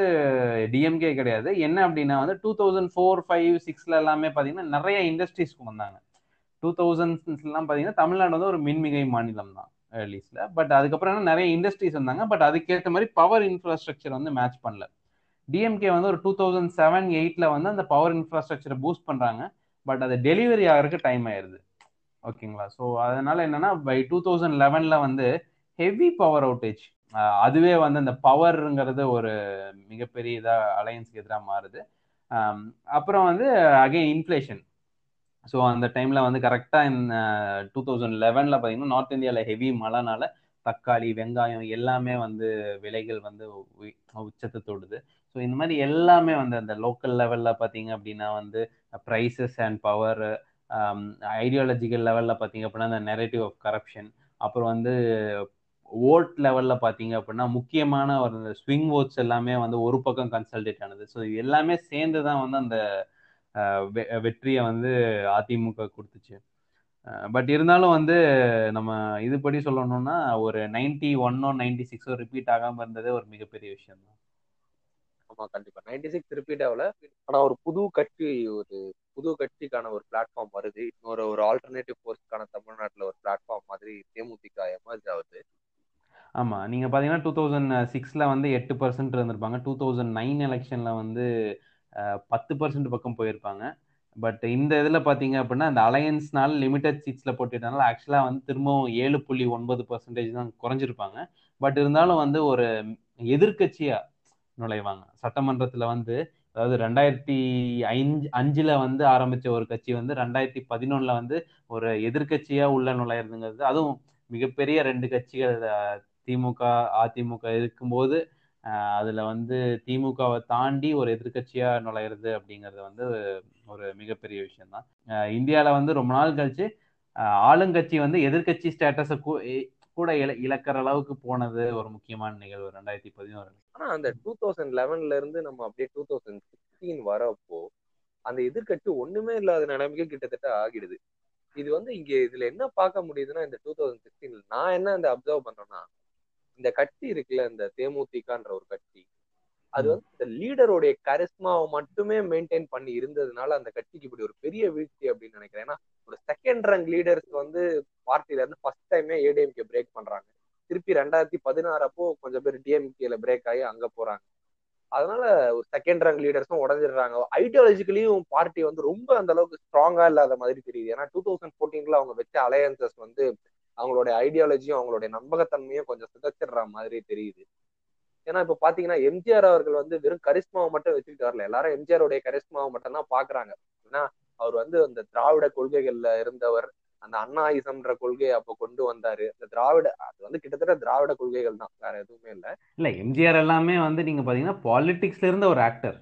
டிஎம்கே கிடையாது. என்ன அப்படின்னா வந்து டூ தௌசண்ட் ஃபோர் ஃபைவ் சிக்ஸ்ல எல்லாமே பார்த்தீங்கன்னா நிறைய இண்டஸ்ட்ரீஸ்க்கு வந்தாங்க. டூ தௌசண்ட்ஸ்லாம் பார்த்தீங்கன்னா தமிழ்நாடு வந்து ஒரு மின்மிகை மாநிலம் தான் ஏர்லீஸ்ல பட் அதுக்கப்புறம் என்ன நிறைய இண்டஸ்ட்ரீஸ் வந்தாங்க. பட் அதுக்கேற்ற மாதிரி பவர் இன்ஃப்ராஸ்ட்ரக்சர் வந்து மேட்ச் பண்ணல. டிஎம்கே வந்து ஒரு டூ தௌசண்ட் செவன் எயிட்ல வந்து அந்த பவர் இன்ஃப்ராஸ்ட்ரக்சரை பூஸ்ட் பண்றாங்க. பட் அது டெலிவரி ஆகிறதுக்கு டைம் ஆயிடுது ஓகேங்களா? ஸோ அதனால என்னன்னா பை டூ தௌசண்ட் லெவன்ல வந்து ஹெவி பவர் அவுட்டேஜ் அதுவே வந்து அந்த பவர்ங்கிறது ஒரு மிகப்பெரிய இதாக அலையன்ஸ்க்கு எதிராக மாறுது. அப்புறம் வந்து அகைன் இன்ஃப்ளேஷன் ஸோ அந்த டைமில் வந்து கரெக்டாக டூ தௌசண்ட் லெவனில் பார்த்தீங்கன்னா நார்த் இந்தியாவில் ஹெவி மழைனால தக்காளி வெங்காயம் எல்லாமே வந்து விலைகள் வந்து உச்சத்தை தொடுது. ஸோ இந்த மாதிரி எல்லாமே வந்து அந்த லோக்கல் லெவலில் பார்த்தீங்க அப்படின்னா வந்து ப்ரைசஸ் அண்ட் பவர் ஐடியாலஜிக்கல் லெவலில் பார்த்தீங்க அப்படின்னா அந்த நெரேட்டிவ் ஆஃப் கரப்ஷன் அப்புறம் வந்து ஓட் லெவலில் பார்த்தீங்க அப்படின்னா முக்கியமான ஒரு ஸ்விங் ஓட்ஸ் எல்லாமே வந்து ஒரு பக்கம் கன்சல்டேட் ஆனது. ஸோ எல்லாமே சேர்ந்து தான் வந்து அந்த வெ- வெற்றியை வந்து அதிமுக கொடுத்துச்சு. பட் இருந்தாலும் வந்து நம்ம இதுபடி சொல்லணும்னா ஒரு நைன்டி ஒன்னோ நைன்டி சிக்ஸோ ரிப்பீட் ஆகாம இருந்ததே ஒரு மிகப்பெரிய விஷயம் தான். ஆமா கண்டிப்பா. நைன்டி சிக்ஸ் ரிப்பீட் ஆகல. ஆனா ஒரு புது கட்சி ஒரு புது கட்சிக்கான ஒரு பிளாட்ஃபார்ம் வருது. இன்னொரு ஒரு ஆல்டர்னேட்டிவ் ஃபோர்ஸ்க்கான தமிழ்நாட்டுல ஒரு பிளாட்ஃபார்ம் மாதிரி தேமுதிக எமர்ஜ் ஆகுது. ஆமா நீங்க பாத்தீங்கன்னா டூ தௌசண்ட் சிக்ஸ்ல வந்து எட்டு பர்சன்ட் இருந்திருப்பாங்க. டூ தௌசண்ட் நைன் எலெக்ஷன்ல வந்து பத்து பர்சன்ட் பக்கம் போயிருப்பாங்க. பட் இந்த இதில் பார்த்தீங்க அப்படின்னா அந்த அலையன்ஸ்னால லிமிடெட் சீட்ஸில் போட்டுட்டனால ஆக்சுவலாக வந்து திரும்பவும் ஏழு புள்ளி ஒன்பது பர்சன்டேஜ் தான் குறைஞ்சிருப்பாங்க. பட் இருந்தாலும் வந்து ஒரு எதிர்கட்சியாக நுழைவாங்க. சட்டமன்றத்தில் வந்து அதாவது ரெண்டாயிரத்தி ஐந்து அஞ்சுல வந்து ஆரம்பிச்ச ஒரு கட்சி வந்து ரெண்டாயிரத்தி பதினொன்னுல வந்து ஒரு எதிர்கட்சியா உள்ள நுழையிறதுங்கிறது அதுவும் மிகப்பெரிய ரெண்டு கட்சிகள் திமுக அதிமுக இருக்கும்போது அதுல வந்து திமுகவை தாண்டி ஒரு எதிர்கட்சியா நுழையிறது அப்படிங்கிறது வந்து ஒரு மிகப்பெரிய விஷயம் தான் இந்தியாவில் வந்து ரொம்ப நாள் கழிச்சு ஆளுங்கட்சி வந்து எதிர்கட்சி ஸ்டேட்டஸை கூட இல இழக்கிற அளவுக்கு போனது ஒரு முக்கியமான நிகழ்வு ரெண்டாயிரத்தி பதினோரு ஆனா அந்த டூ தௌசண்ட் லெவன்ல இருந்து நம்ம அப்படியே டூ தௌசண்ட் சிக்ஸ்டீன் வரப்போ அந்த எதிர்கட்சி ஒண்ணுமே இல்லாத நிலைமைக்கு கிட்டத்தட்ட ஆகிடுது. இது வந்து இங்க இதுல என்ன பார்க்க முடியுதுன்னா இந்த டூ தௌசண்ட் சிக்ஸ்டீன்ல நான் என்ன அந்த அப்சர்வ் பண்றேன்னா இந்த கட்சி இருக்குல்ல இந்த தேமுதிகன்ற ஒரு கட்சி அது வந்து இந்த லீடருடைய கரிஸ்மாவை மட்டுமே மெயின்டைன் பண்ணி இருந்ததுனால அந்த கட்சிக்கு இப்படி ஒரு பெரிய வீழ்ச்சி அப்படின்னு நினைக்கிறேன். ஏன்னா ஒரு செகண்ட் ரேங்க் லீடர்ஸ் வந்து பார்ட்டில இருந்து ஃபர்ஸ்ட் டைமே ஏடிஎம்கே பிரேக் பண்றாங்க. திருப்பி ரெண்டாயிரத்தி பதினாறு அப்போ கொஞ்சம் பேர் டிஎம்கேல பிரேக் ஆகி அங்க போறாங்க. அதனால ஒரு செகண்ட் ரேங்க் லீடர்ஸும் உடஞ்சிடுறாங்க. ஐடியாலஜிக்கலியும் பார்ட்டி வந்து ரொம்ப அந்த அளவுக்கு ஸ்ட்ராங்கா இல்லாத மாதிரி தெரியுது. ஏன்னா டூ தௌசண்ட் ஃபோர்டீன்ல அவங்க வச்ச அலையன்சஸ் வந்து அவங்களுடைய ஐடியாலஜியும் அவங்களுடைய நம்பகத்தன்மையும் கொஞ்சம் சிதைச்சிடுற மாதிரி தெரியுது. ஏன்னா இப்ப பாத்தீங்கன்னா எம்ஜிஆர் அவர்கள் வந்து வெறும் கரிஸ்மாவை மட்டும் வச்சுக்கிட்டு வரல. எல்லாரும் எம்ஜிஆருடைய கரிஸ்மாவை மட்டும் தான் பாக்குறாங்க. ஏன்னா அவர் வந்து அந்த திராவிட கொள்கைகள்ல இருந்தவர். அந்த அண்ணாயிசம்ன்ற கொள்கையை அப்ப கொண்டு வந்தாரு. அந்த திராவிட அது வந்து கிட்டத்தட்ட திராவிட கொள்கைகள் தான். வேற எதுவுமே இல்ல. இல்ல எம்ஜிஆர் எல்லாமே வந்து நீங்க பாத்தீங்கன்னா பாலிடிக்ஸ்ல இருந்த ஒரு ஆக்டர்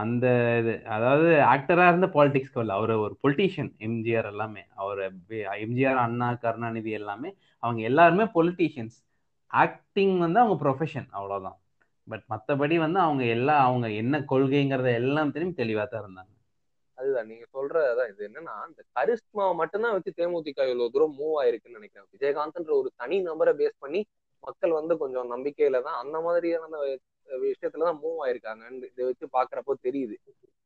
அந்த இது அதாவது ஆக்டரா இருந்த பாலிடிக்ஸ்க்கு வரல. அவர் ஒரு பொலிட்டீஷியன் எம்ஜிஆர் எல்லாமே. அவர் எம்ஜிஆர் அண்ணா கருணாநிதி எல்லாமே அவங்க எல்லாருமே பொலிட்டீஷியன்ஸ் ஆக்டிங் வந்து அவங்க ப்ரொஃபஷன் அவ்வளோதான் பட் மற்றபடி வந்து அவங்க எல்லா அவங்க என்ன கொள்கைங்கிறத எல்லாத்தையும் தெளிவாக தான் இருந்தாங்க. அதுதான் நீங்க சொல்றதான் இது என்னன்னா இந்த கரிஸ்மாவை மட்டும்தான் வச்சு தேமுதிக இவ்வளவு தூரம் மூவ் ஆயிருக்குன்னு நினைக்கிறேன். விஜயகாந்த்ன்ற ஒரு தனி நபரை பேஸ் பண்ணி மக்கள் வந்து கொஞ்சம் நம்பிக்கையில தான் அந்த மாதிரியான விஷயத்துலதான் மூவ் ஆயிருக்காங்க. இதை வச்சு பாக்குறப்போ தெரியுது.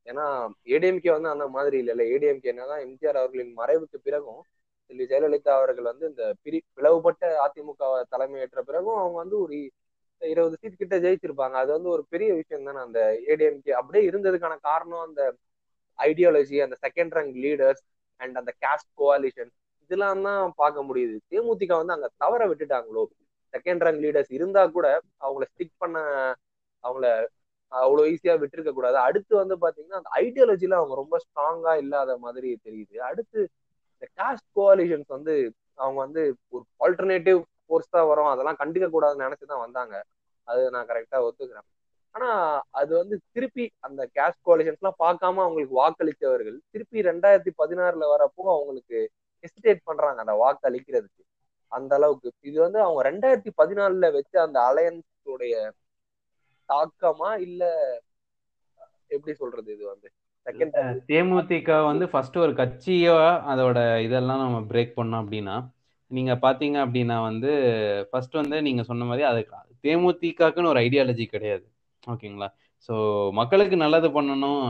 ஏன்னா ஏடிஎம்கே வந்து அந்த மாதிரி இல்ல ஏடிஎம்கே என்னதான் எம்ஜிஆர் அவர்களின் மறைவுக்கு பிறகும் செல்வி ஜெயலலிதா அவர்கள் வந்து இந்த பிரி பிளவுபட்ட அதிமுக தலைமையேற்ற பிறகும் அவங்க வந்து ஒரு இருபது சீட் கிட்ட ஜெயிச்சிருப்பாங்க. அது வந்து ஒரு பெரிய விஷயம் தானே அந்த ஏடிஎம்கே அப்படியே இருந்ததுக்கான காரணம் அந்த ஐடியாலஜி அந்த செகண்ட் ரேங்க் லீடர்ஸ் அண்ட் அந்த கேஸ்ட் கோவாலிஷன் இதெல்லாம் தான் பார்க்க முடியுது. தேமுதிக வந்து அங்க தவற விட்டுட்டாங்களோ? செகண்ட் ரேங்க் லீடர்ஸ் இருந்தா கூட அவங்கள ஸ்டிக் பண்ண அவங்கள அவ்வளவு ஈஸியா விட்டுருக்க கூடாது. அடுத்து வந்து பாத்தீங்கன்னா அந்த ஐடியாலஜில அவங்க ரொம்ப ஸ்ட்ராங்கா இல்லாத மாதிரி தெரியுது. அடுத்து இந்த காஸ்ட் கோஆலிஷன்ஸ் வந்து அவங்க வந்து ஒரு ஆல்டர்னேட்டிவ் ஃபோர்ஸ் தான் வரும். அதெல்லாம் கண்டுக்க கூடாதுன்னு நினைச்சுதான் வந்தாங்க. அது நான் கரெக்டா ஒத்துக்கிறேன். ஆனா அது வந்து திருப்பி அந்த கேஸ்ட் கோலிஷன்ஸ் எல்லாம் பார்க்காம அவங்களுக்கு வாக்களித்தவர்கள் திருப்பி ரெண்டாயிரத்தி பதினாறுல வரப்போ அவங்களுக்கு ஹெசிடேட் பண்றாங்க அந்த வாக்கு அளிக்கிறதுக்கு அந்த அளவுக்கு. இது வந்து அவங்க ரெண்டாயிரத்தி பதினாலுல வச்ச அந்த அலையன்ஸுடைய தாக்கமா இல்ல எப்படி சொல்றது இது வந்து? தேமுதிக வந்து ஃபர்ஸ்ட் ஒரு கட்சியோ அதோட இதெல்லாம் நம்ம பிரேக் பண்ணோம் அப்படின்னா நீங்க பாத்தீங்க அப்படின்னா வந்து ஃபர்ஸ்ட் வந்து நீங்க சொன்ன மாதிரி அது தேமுதிகக்குன்னு ஒரு ஐடியாலஜி கிடையாது. ஓகேங்களா? ஸோ மக்களுக்கு நல்லது பண்ணணும்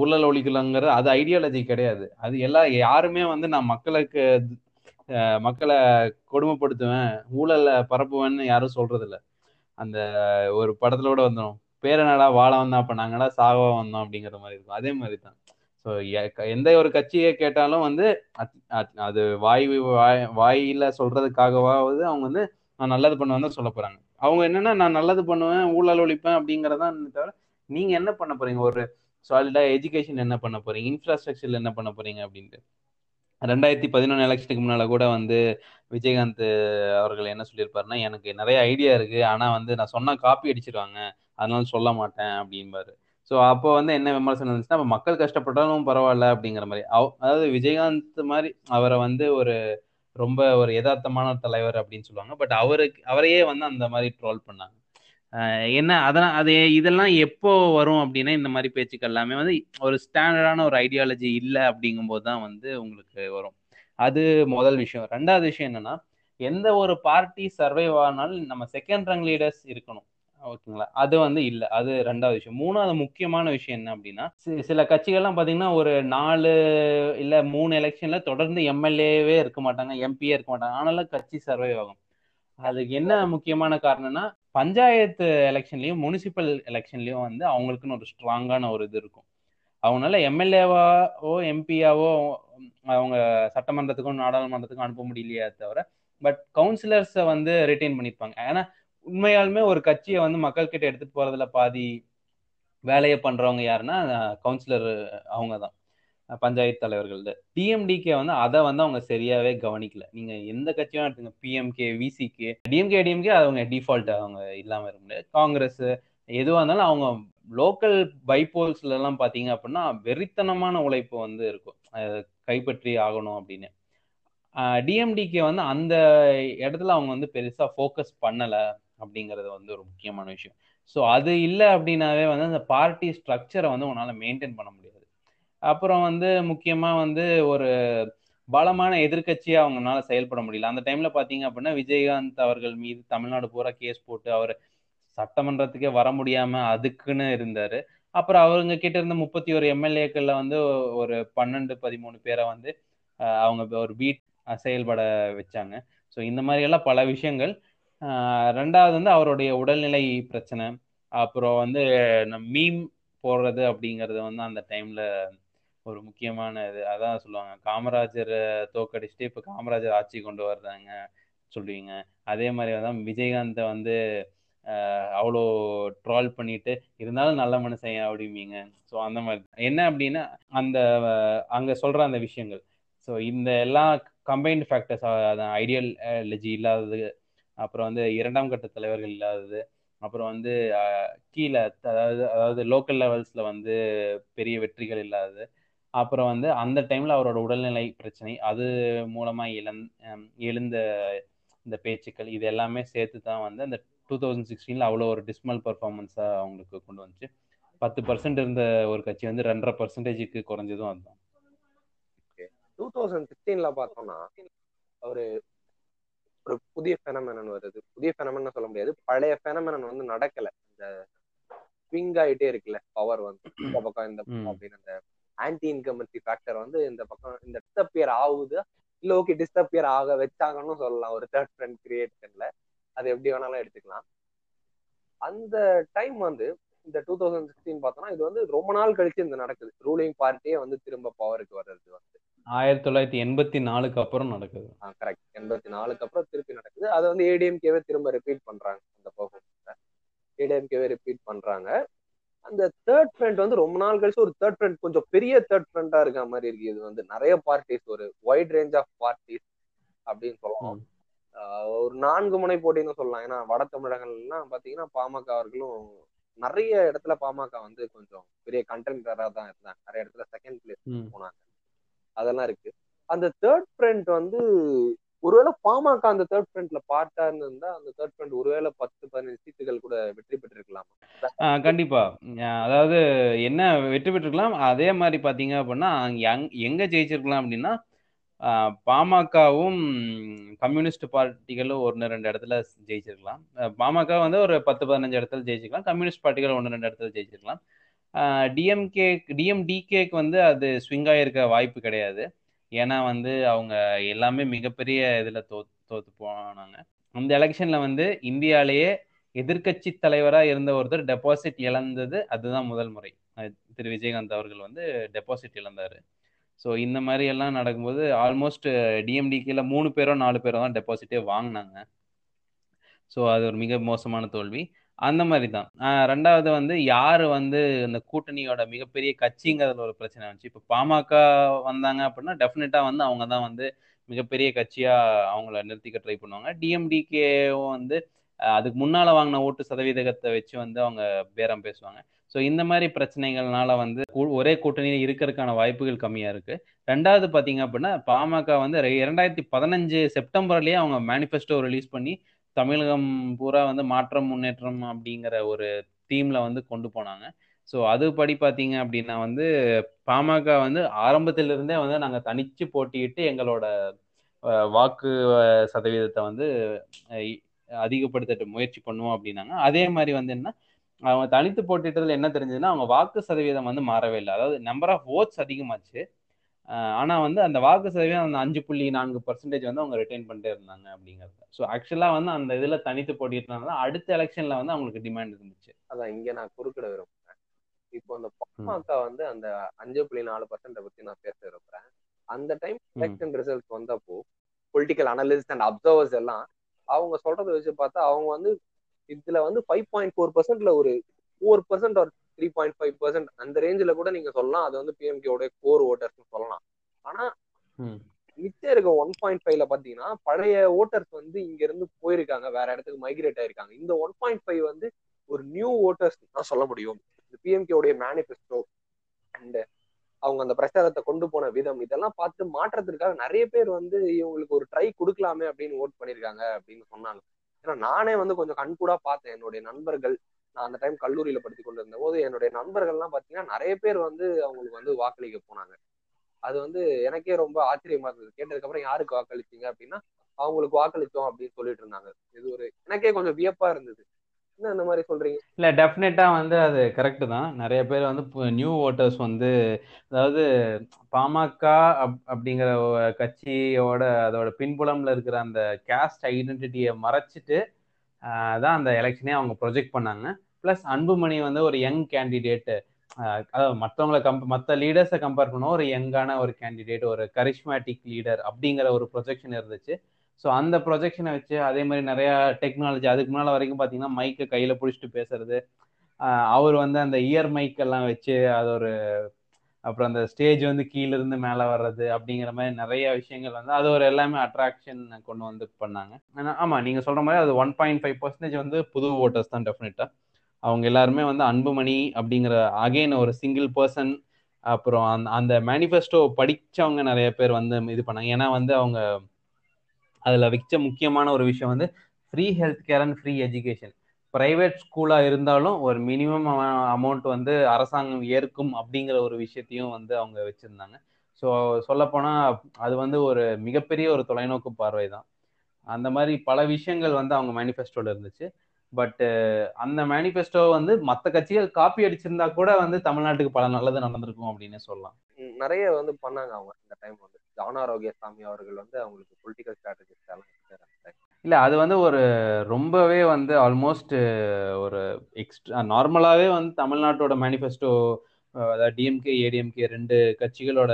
ஊழல் ஒழிக்கலாங்கிற அது ஐடியாலஜி கிடையாது. அது எல்லாம் யாருமே வந்து நான் மக்களுக்கு மக்களை கொடுமைப்படுத்துவேன் ஊழல பரப்புவேன்னு யாரும் சொல்றது இல்லை அந்த ஒரு படத்துல கூட வந்துடும் பேரனடா வாழ வந்தோம் அப்ப நாங்கடா சாவா வந்தோம்? அப்படிங்கிற மாதிரி இருக்கும். அதே மாதிரி தான் ஸோ எந்த ஒரு கட்சியை கேட்டாலும் வந்து அது வாய் வாயில சொல்றதுக்காகவாவது அவங்க வந்து நான் நல்லது பண்ணுவேன் தான் சொல்ல போறாங்க. அவங்க என்னன்னா நான் நல்லது பண்ணுவேன் ஊழல் ஒழிப்பேன் அப்படிங்கறதான் தவிர நீங்க என்ன பண்ண போறீங்க? ஒரு சாலிடா எஜுகேஷன் என்ன பண்ண போறீங்க? இன்ஃப்ராஸ்ட்ரக்சர்ல என்ன பண்ண போறீங்க? அப்படின்ட்டு. ரெண்டாயிரத்தி பதினொன்று எலெக்ஷனுக்கு முன்னால் கூட வந்து விஜயகாந்த் அவர்கள் என்ன சொல்லியிருப்பாருன்னா எனக்கு நிறைய ஐடியா இருக்கு. ஆனால் வந்து நான் சொன்னால் காப்பி அடிச்சிருவாங்க. அதனால சொல்ல மாட்டேன் அப்படின்பாரு ஸோ அப்போ வந்து என்ன விமர்சனம் இருந்துச்சுன்னா அப்போ மக்கள் கஷ்டப்பட்டாலும் பரவாயில்ல அப்படிங்கிற மாதிரி. அதாவது விஜயகாந்த் மாதிரி அவரை வந்து ஒரு ரொம்ப ஒரு யதார்த்தமான தலைவர் அப்படின்னு சொல்லுவாங்க. பட் அவருக்கு அவரையே வந்து அந்த மாதிரி ட்ரோல் பண்ணாங்க. என்ன அதெல்லாம் அது இதெல்லாம் எப்போ வரும் அப்படின்னா இந்த மாதிரி பேச்சுக்கள் எல்லாமே வந்து ஒரு ஸ்டாண்டர்டான ஒரு ஐடியாலஜி இல்லை அப்படிங்கும்போது தான் வந்து உங்களுக்கு வரும். அது முதல் விஷயம். ரெண்டாவது விஷயம் என்னன்னா எந்த ஒரு பார்ட்டி சர்வைவ் ஆனாலும் நம்ம செகண்ட் ரங் லீடர்ஸ் இருக்கணும். ஓகேங்களா? அது வந்து இல்லை. அது ரெண்டாவது விஷயம். மூணாவது முக்கியமான விஷயம் என்ன அப்படின்னா சில கட்சிகள்லாம் பார்த்தீங்கன்னா ஒரு நாலு இல்லை மூணு எலெக்ஷன்ல தொடர்ந்து எம்எல்ஏவே இருக்க மாட்டாங்க எம்பியே இருக்க மாட்டாங்க. ஆனாலும் கட்சி சர்வைவ் ஆகும். அதுக்கு என்ன முக்கியமான காரணம்னா பஞ்சாயத்து எலெக்ஷன்லயும் முனிசிபல் எலெக்ஷன்லயும் வந்து அவங்களுக்குன்னு ஒரு ஸ்ட்ராங்கான ஒரு இது இருக்கும். அவங்களால எம்எல்ஏவாவோ எம்பியாவோ அவங்க சட்டமன்றத்துக்கும் நாடாளுமன்றத்துக்கும் அனுப்ப முடியலையே தவிர பட் கவுன்சிலர்ஸை வந்து ரிட்டைன் பண்ணியிருப்பாங்க ஏன்னா உண்மையாலுமே ஒரு கட்சியை வந்து மக்கள் கிட்ட எடுத்துட்டு போறதுல பாதி வேலையை பண்றவங்க யாருன்னா கவுன்சிலர் அவங்க தான். பஞ்சாயத்து தலைவர்கள் டிஎம்டிகே வந்து அதை வந்து அவங்க சரியாவே கவனிக்கல. நீங்க எந்த கட்சியும் எடுத்துங்க பிஎம்கே விசிகே டிஎம்கே டிஎம்கே அவங்க டிஃபால்ட் அவங்க இல்லாம இருக்க முடியாது. காங்கிரஸ் எதுவாக இருந்தாலும் அவங்க லோக்கல் பைபோல்ஸ்ல எல்லாம் பாத்தீங்க அப்படின்னா வெறித்தனமான உழைப்பு வந்து இருக்கும். கைப்பற்றி ஆகணும் அப்படின்னு. டிஎம்டிகே வந்து அந்த இடத்துல அவங்க வந்து பெருசா ஃபோக்கஸ் பண்ணல அப்படிங்கிறது வந்து ஒரு முக்கியமான விஷயம். ஸோ அது இல்லை அப்படின்னாவே வந்து அந்த பார்ட்டி ஸ்ட்ரக்சரை வந்து உங்களால் மெயின்டைன் பண்ண முடியாது. அப்புறம் வந்து முக்கியமாக வந்து ஒரு பலமான எதிர்கட்சியா அவங்கனால செயல்பட முடியல. அந்த டைம்ல பாத்தீங்க அப்படின்னா விஜயகாந்த் அவர்கள் மீது தமிழ்நாடு பூரா கேஸ் போட்டு அவர் சட்டமன்றத்துக்கே வர முடியாம அதுக்குன்னு இருந்தாரு. அப்புறம் அவங்க கிட்ட இருந்த முப்பத்தி ஒரு எம்எல்ஏக்கள்ல வந்து ஒரு பன்னெண்டு பதிமூணு பேரை வந்து அவங்க ஒரு வீட் செயல்பட வச்சாங்க. ஸோ இந்த மாதிரி எல்லாம் பல விஷயங்கள். ரெண்டாவது வந்து அவருடைய உடல்நிலை பிரச்சனை. அப்புறம் வந்து மீம் போடுறது அப்படிங்கிறது வந்து அந்த டைம்ல ஒரு முக்கியமான இது. அதான் சொல்லுவாங்க காமராஜரை தோக்கடிச்சுட்டு இப்போ காமராஜர் ஆட்சி கொண்டு வர்றாங்க சொல்லுவீங்க. அதே மாதிரி தான் விஜயகாந்தை வந்து அவ்வளோ ட்ரால் பண்ணிட்டு இருந்தாலும் நல்ல மனுஷன் அப்படிம்பீங்க. ஸோ அந்த மாதிரி. என்ன அப்படின்னா அந்த அங்கே சொல்கிற அந்த விஷயங்கள். ஸோ இந்த எல்லா கம்பைன்டு ஃபேக்டர்ஸ் ஐடியல் ஐடியாலஜி இல்லாதது அப்புறம் வந்து இரண்டாம் கட்ட தலைவர்கள் இல்லாதது அப்புறம் வந்து கீழே அதாவது அதாவது லோக்கல் லெவல்ஸில் வந்து பெரிய வெற்றிகள் இல்லாதது அப்புறம் வந்து அந்த டைம்ல அவரோட உடல்நிலை பிரச்சனை அது மூலமா இழந் எழுந்த இந்த பேச்சுக்கள் இது எல்லாமே சேர்த்து தான் வந்து அந்த டூ தௌசண்ட் சிக்ஸ்டீன்ல அவ்வளோ ஒரு டிஸ்மல் பர்ஃபார்மன்ஸா அவங்களுக்கு கொண்டு வந்துச்சு. பத்து பர்சன்ட் இருந்த ஒரு கட்சி வந்து ரெண்டரை பர்சன்டேஜுக்கு குறைஞ்சதும் அதுதான். டூ தௌசண்ட் சிக்ஸ்டீன்ல பார்த்தோம்னா ஒரு ஒரு புதிய ஃபெனமெனன் வருது. புதிய ஃபெனமென் சொல்ல முடியாது. பழைய ஃபெனமெனன் வந்து நடக்கல. இந்த ஸ்விங் ஆயிட்டே இருக்குல்ல பவர் வந்து. இந்த பக்கம் இந்த அப்படின்னு அந்த ஆன்டி இன்கமன்சி ஃபேக்டர் வந்து இந்த பக்கம் இந்த டிஸ்டப்பியர் ஆகுது? இல்ல ஓகே டிஸ்டப்பியர் ஆக வச்சாங்கன்னு சொல்லலாம். ஒரு தேர்ட் ஃப்ரெண்ட் கிரியேஷன்ல அது எப்படி வேணாலும் எடுத்துக்கலாம். அந்த டைம் வந்து இந்த டூ தௌசண்ட் சிக்ஸ்டீன் பார்த்தோம்னா இது வந்து ரொம்ப நாள் கழிச்சு இந்த நடக்குது. ரூலிங் பார்ட்டியே வந்து திரும்ப பவருக்கு வர்றது வந்து. ஆயிரத்தி தொள்ளாயிரத்தி எண்பத்தி நாலுக்கு அப்புறம் நடக்குது. கரெக்ட் எண்பத்தி நாலுக்கு அப்புறம் திருப்பி நடக்குது. அதை வந்து ஏடிஎம்கேவே திரும்ப ரிப்பீட் பண்றாங்க. அந்த பர்ஃபார்மன்ஸை ஏடிஎம்கேவே ரிப்பீட் பண்றாங்க. அந்த தேர்ட் ஃப்ரண்ட் வந்து ரொம்ப நாள் கழிச்சு ஒரு தேர்ட் ஃப்ரண்ட் கொஞ்சம் பெரிய தேர்ட் ஃப்ரண்டா இருக்க மாதிரி இருக்கு. இது வந்து நிறைய பார்ட்டிஸ் ஒரு வைட் ரேஞ்ச் ஆஃப் பார்ட்டிஸ் அப்படின்னு சொல்லலாம். ஒரு நான்கு முனை போட்டின்னு சொல்லலாம். ஏன்னா வட தமிழகங்கள்லாம் பாத்தீங்கன்னா பாமக அவர்களும் நிறைய இடத்துல பாமக வந்து கொஞ்சம் பெரிய கண்டென்டரா தான் இருந்தாங்க. நிறைய இடத்துல செகண்ட் பிளேஸ் போனாங்க. அதெல்லாம் இருக்கு. அந்த தேர்ட் ஃப்ரண்ட் வந்து ஒருவேளை பாமக அந்த தேர்ட் ஃப்ரண்ட்ல பார்ட்டா இருந்தா அந்த தேர்ட் ஃப்ரண்ட் ஒருவேளை பத்து பதினஞ்சு சீட்டுகள் கூட வெற்றி பெற்றிருக்கலாம். கண்டிப்பா. அதாவது என்ன வெற்றி பெற்றிருக்கலாம்? அதே மாதிரி பாத்தீங்க அப்படின்னா எங்க ஜெயிச்சிருக்கலாம் அப்படின்னா பாமகவும் கம்யூனிஸ்ட் பார்ட்டிகளும் ஒன்று ரெண்டு இடத்துல ஜெயிச்சிருக்கலாம். பாமக வந்து ஒரு பத்து பதினஞ்சு இடத்துல ஜெயிச்சிருக்கலாம். கம்யூனிஸ்ட் பார்ட்டிகள் ஒன்று ரெண்டு இடத்துல ஜெயிச்சிருக்கலாம். டிஎம்கே டிஎம்டிகேக்கு வந்து அது ஸ்விங் ஆகிருக்க வாய்ப்பு கிடையாது. ஏன்னா வந்து அவங்க எல்லாமே மிகப்பெரிய இதில் தோ தோத்து போனாங்க. அந்த எலெக்ஷன்ல வந்து இந்தியாலேயே எதிர்கட்சி தலைவராக இருந்த ஒருத்தர் டெபாசிட் இழந்தது அதுதான் முதல் முறை. திரு. விஜயகாந்த் அவர்கள் வந்து டெபாசிட் இழந்தாரு. ஸோ இந்த மாதிரி எல்லாம் நடக்கும்போது ஆல்மோஸ்ட் டிஎம்டிக்கில் மூணு பேரோ நாலு பேரோ தான் டெபாசிட்டே வாங்கினாங்க. ஸோ அது ஒரு மிக மோசமான தோல்வி. அந்த மாதிரி தான். ரெண்டாவது வந்து யார் வந்து இந்த கூட்டணியோட மிகப்பெரிய கட்சிங்கிறதுல ஒரு பிரச்சனை வந்துச்சு. இப்போ பாமக வந்தாங்க அப்படின்னா டெஃபினட்டாக வந்து அவங்க தான் வந்து மிகப்பெரிய கட்சியாக அவங்கள நிறுத்திக்க ட்ரை பண்ணுவாங்க. டிஎம்டிகேவும் வந்து அதுக்கு முன்னால் வாங்கின ஓட்டு சதவீதத்தை வச்சு வந்து அவங்க பேரம் பேசுவாங்க. ஸோ இந்த மாதிரி பிரச்சனைகள்னால வந்து ஒரே கூட்டணியில் இருக்கிறதுக்கான வாய்ப்புகள் கம்மியாக இருக்குது ரெண்டாவது பார்த்தீங்க அப்படின்னா பாமக வந்து இரண்டாயிரத்தி பதினஞ்சு செப்டம்பர்லேயே அவங்க மேனிஃபெஸ்டோ ரிலீஸ் பண்ணி தமிழகம் பூரா வந்து மாற்றம் முன்னேற்றம் அப்படிங்கிற ஒரு தீம்ல வந்து கொண்டு போனாங்க. ஸோ அதுபடி பார்த்தீங்க அப்படின்னா வந்து பாமக வந்து ஆரம்பத்திலிருந்தே வந்து நாங்கள் தனிச்சு போட்டியிட்டு எங்களோட வாக்கு சதவீதத்தை வந்து அதிகப்படுத்த முயற்சி பண்ணுவோம் அப்படின்னாங்க. அதே மாதிரி வந்து என்ன அவங்க தனித்து போட்டிட்டதுல என்ன தெரிஞ்சதுன்னா அவங்க வாக்கு சதவீதம் வந்து மாறவே இல்லை. அதாவது நம்பர் ஆஃப் ஓட்ஸ் அதிகமாச்சு. ஆனா வந்து அந்த வாக்கு சதவீதம் அந்த அஞ்சு புள்ளி நான்கு பர்சன்டேஜ் வந்து அவங்க ரிட்டைன் பண்ணிட்டே இருந்தாங்க அப்படிங்கிறது. ஸோ ஆக்சுவலா வந்து அந்த இதுல தனித்து போட்டிட்டனால அடுத்த எலெக்ஷன்ல வந்து அவங்களுக்கு டிமாண்ட் இருந்துச்சு. அதான் இங்க நான் குறுக்கிட விரும்புறேன். இப்போ அந்த பாமக வந்து அந்த அஞ்சு புள்ளி நாலு பர்சன்ட பத்தி நான் பேச விரும்புறேன். அந்த டைம் எலெக்ஷன் ரிசல்ட் வந்தப்போ பொலிட்டிக்கல் அனலிஸ்ட் அண்ட் அப்சர்வர்ஸ் எல்லாம் அவங்க சொல்றதை வச்சு பார்த்தா அவங்க வந்து இதுல வந்து ஃபைவ் பாயிண்ட் ஃபோர் பர்சன்ட்ல ஒரு ஃபோர் பர்சன்ட் ஒரு த்ரீ பாயிண்ட் ஃபைவ் பர்சன்ட் அந்த ரேஞ்சில் கூட நீங்க சொல்லலாம். அது வந்து பிஎம்கேவோட கோர் ஓட்டர்ஸ் சொல்லலாம். ஆனா மிச்சம் இருக்க ஒன் பாயிண்ட் ஃபைவ்ல பாத்தீங்கன்னா பழைய ஓட்டர்ஸ் வந்து இங்க இருந்து போயிருக்காங்க. வேற இடத்துக்கு மைக்ரேட் ஆயிருக்காங்க. இந்த ஒன் பாயிண்ட் ஃபைவ் வந்து ஒரு நியூ ஓட்டர்ஸ் தான் சொல்ல முடியும். இந்த பிஎம்கேவுடைய மேனிஃபெஸ்டோ அண்ட் அவங்க அந்த பிரச்சாரத்தை கொண்டு போன விதம் இதெல்லாம் பார்த்து மாற்றத்திற்காக நிறைய பேர் வந்து இவங்களுக்கு ஒரு ட்ரை கொடுக்கலாமே அப்படின்னு ஓட் பண்ணிருக்காங்க அப்படின்னு சொன்னாங்க. ஏன்னா நானே வந்து கொஞ்சம் கண்கூடா பார்த்தேன். என்னுடைய நண்பர்கள் நான் அந்த டைம் கல்லூரியில படித்து கொண்டு இருந்த போது என்னுடைய நண்பர்கள்லாம் பாத்தீங்கன்னா நிறைய பேர் வந்து அவங்களுக்கு வந்து வாக்களிக்க போனாங்க. அது வந்து எனக்கே ரொம்ப ஆச்சரியமா இருந்தது. கேட்டதுக்கு அப்புறம் யாருக்கு வாக்களிச்சீங்க அப்படின்னா அவங்களுக்கு வாக்களித்தோம் அப்படின்னு சொல்லிட்டு இருந்தாங்க. இது ஒரு எனக்கே கொஞ்சம் வியப்பா இருந்தது. என்ன இந்த மாதிரி சொல்றீங்க? இல்ல டெஃபினட்டா வந்து அது கரெக்ட் தான். நிறைய பேர் வந்து நியூ ஓட்டர்ஸ் வந்து அதாவது பாமக அப்படிங்கிற கட்சியோட அதோட பின்புலம்ல இருக்கிற அந்த கேஸ்ட் ஐடென்டிட்டியை மறைச்சிட்டு தான் அந்த எலெக்ஷனே அவங்க ப்ரொஜெக்ட் பண்ணாங்க. ப்ளஸ் அன்புமணி வந்து ஒரு யங் கேண்டிடேட்டு அதாவது மற்றவங்களை கம்ப மற்ற லீடர்ஸை கம்பேர் பண்ணோம் ஒரு யங்கான ஒரு கேண்டிடேட் ஒரு கரிஷ்மேட்டிக் லீடர் அப்படிங்கிற ஒரு ப்ரொஜெக்ஷன் இருந்துச்சு. ஸோ அந்த ப்ரொஜெக்ஷனை வச்சு அதே மாதிரி நிறையா டெக்னாலஜி அதுக்கு முன்னால் வரைக்கும் பார்த்தீங்கன்னா மைக்கை கையில் பிடிச்சிட்டு பேசுறது. அவர் வந்து அந்த இயர் மைக் எல்லாம் வச்சு அது ஒரு அப்புறம் அந்த ஸ்டேஜ் வந்து கீழேருந்து மேலே வர்றது அப்படிங்கிற மாதிரி நிறைய விஷயங்கள் வந்து அது ஒரு எல்லாமே அட்ராக்ஷன் கொண்டு வந்து பண்ணாங்க. ஆமாம் நீங்கள் சொல்கிற மாதிரி அது ஒன் பாயிண்ட் ஃபைவ் பர்சன்டேஜ் வந்து புது ஓட்டர்ஸ் தான் டெஃபினட்டாக அவங்க எல்லாருமே வந்து அன்புமணி அப்படிங்கிற அகைன் ஒரு சிங்கிள் பர்சன் அப்புறம் அந்த அந்த மேனிஃபெஸ்டோ படித்தவங்க நிறைய பேர் வந்து இது பண்ணாங்க. ஏன்னா வந்து அவங்க அதில் வச்ச முக்கியமான ஒரு விஷயம் வந்து free health care and free education private ஸ்கூலாக இருந்தாலும் ஒரு மினிமம் அமௌண்ட் வந்து அரசாங்கம் ஏற்கும் அப்படிங்கிற ஒரு விஷயத்தையும் வந்து அவங்க வச்சுருந்தாங்க. ஸோ சொல்லப்போனால் அது வந்து ஒரு மிகப்பெரிய ஒரு தொலைநோக்கு பார்வை தான் அந்த மாதிரி பல விஷயங்கள் வந்து அவங்க மேனிஃபெஸ்டோவில் இருந்துச்சு. பட் அந்த மேனிஃபெஸ்டோ வந்து மற்ற கட்சிகள் காப்பி அடிச்சிருந்தா கூட வந்து தமிழ்நாட்டுக்கு பல நல்லது நடந்திருக்கும் அப்படின்னு சொல்லலாம். நிறைய வந்து பண்ணாங்க அவங்க இந்த டைம் வந்து. ஜான் ஆரோக்கியசாமி அவர்கள் வந்து அவங்களுக்கு பொலிட்டிக்கல் ஸ்ட்ராட்டஜிஸ்ட் எல்லாம் இல்ல அது வந்து ஒரு ரொம்பவே வந்து ஆல்மோஸ்ட் ஒரு எக்ஸ்ட்ரா நார்மலாவே வந்து தமிழ்நாட்டோட மேனிஃபெஸ்டோ அதாவது டிஎம்கே ஏடிஎம்கே ரெண்டு கட்சிகளோட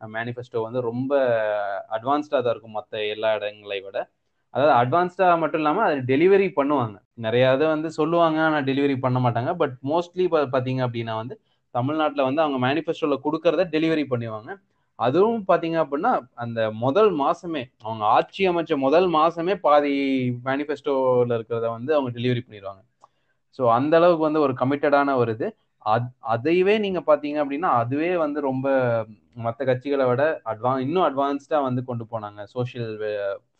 மேனிஃபெஸ்டோ வந்து ரொம்ப அட்வான்ஸ்டாக தான் இருக்கும் மற்ற எல்லா இடங்களை விட. அதாவது அட்வான்ஸ்டாக மட்டும் இல்லாமல் அது டெலிவரி பண்ணுவாங்க. நிறைய இதை வந்து சொல்லுவாங்க ஆனால் டெலிவரி பண்ண மாட்டாங்க. பட் மோஸ்ட்லி பார்த்தீங்க அப்படின்னா வந்து தமிழ்நாட்டில் வந்து அவங்க மேனிஃபெஸ்டோவில் கொடுக்கறத டெலிவரி பண்ணுவாங்க. அதுவும் பார்த்தீங்க அப்படின்னா அந்த முதல் மாசமே அவங்க ஆட்சி அமைச்ச முதல் மாசமே பாதி மேனிஃபெஸ்டோவில் இருக்கிறத வந்து அவங்க டெலிவரி பண்ணிடுவாங்க. ஸோ அந்த அளவுக்கு வந்து ஒரு கமிட்டடான ஒரு இது. அத் அதையவே நீங்கள் பார்த்தீங்க அப்படின்னா அதுவே வந்து ரொம்ப மற்ற கட்சிகளை விட அட்வான் இன்னும் அட்வான்ஸ்டாக வந்து கொண்டு போனாங்க சோஷியல்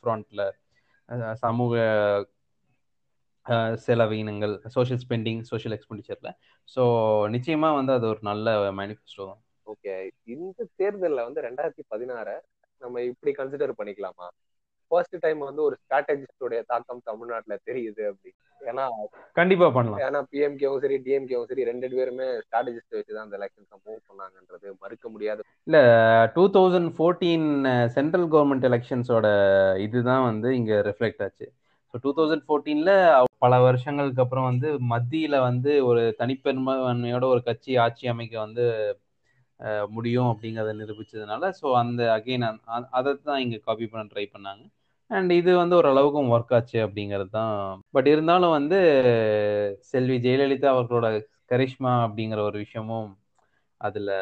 ஃப்ரண்ட்ல uh, சமூக செலவினங்கள் சோஷியல் ஸ்பெண்டிங் சோஷியல் எக்ஸ்பெண்டிச்சர்ல ஸோ நிச்சயமா வந்து அது ஒரு நல்ல மேனிஃபெஸ்டோ தான். ஓகே இந்த தேர்தலில் வந்து ரெண்டாயிரத்தி பதினாறு நம்ம இப்படி கன்சிடர் பண்ணிக்கலாமா? ஃபர்ஸ்ட் டைம் வந்து ஒரு ஸ்ட்ராட்டஜிஸ்டோடைய தாக்கம் தமிழ்நாட்டுல தெரியுது அப்படி. ஏன்னா கண்டிப்பா பண்ணலாம். ஏன்னா பிஎம்கேவும் சரி டிஎம்கேவும் சரி ரெண்டு பேருமே ஸ்ட்ராட்டஜிஸ்ட் வச்சு தான் அந்த எலெக்ஷன்ஸை மூவ் பண்ணாங்கன்றது மறுக்க முடியாது இல்ல two thousand fourteen central government எலெக்ஷன்ஸோட இதுதான் வந்து இங்க ரிஃப்ளெக்ட் ஆச்சு. ஸோ டூ தௌசண்ட் ஃபோர்டீன்ல பல வருஷங்களுக்கு அப்புறம் வந்து மத்தியில வந்து ஒரு தனிப்பெருமையோட ஒரு கட்சி ஆட்சி அமைக்க வந்து முடியும் அப்படிங்கிறத நிரூபிச்சதுனால ஸோ அந்த அகெயின் அதை தான் இங்கே காப்பி பண்ண ட்ரை பண்ணாங்க. அண்ட் இது வந்து ஓரளவுக்கும் ஒர்க் ஆச்சு அப்படிங்கிறது தான் பட் இருந்தாலும் வந்து செல்வி ஜெயலலிதா அவர்களோட கரிஷ்மா அப்படிங்கிற ஒரு விஷயமும் அதில்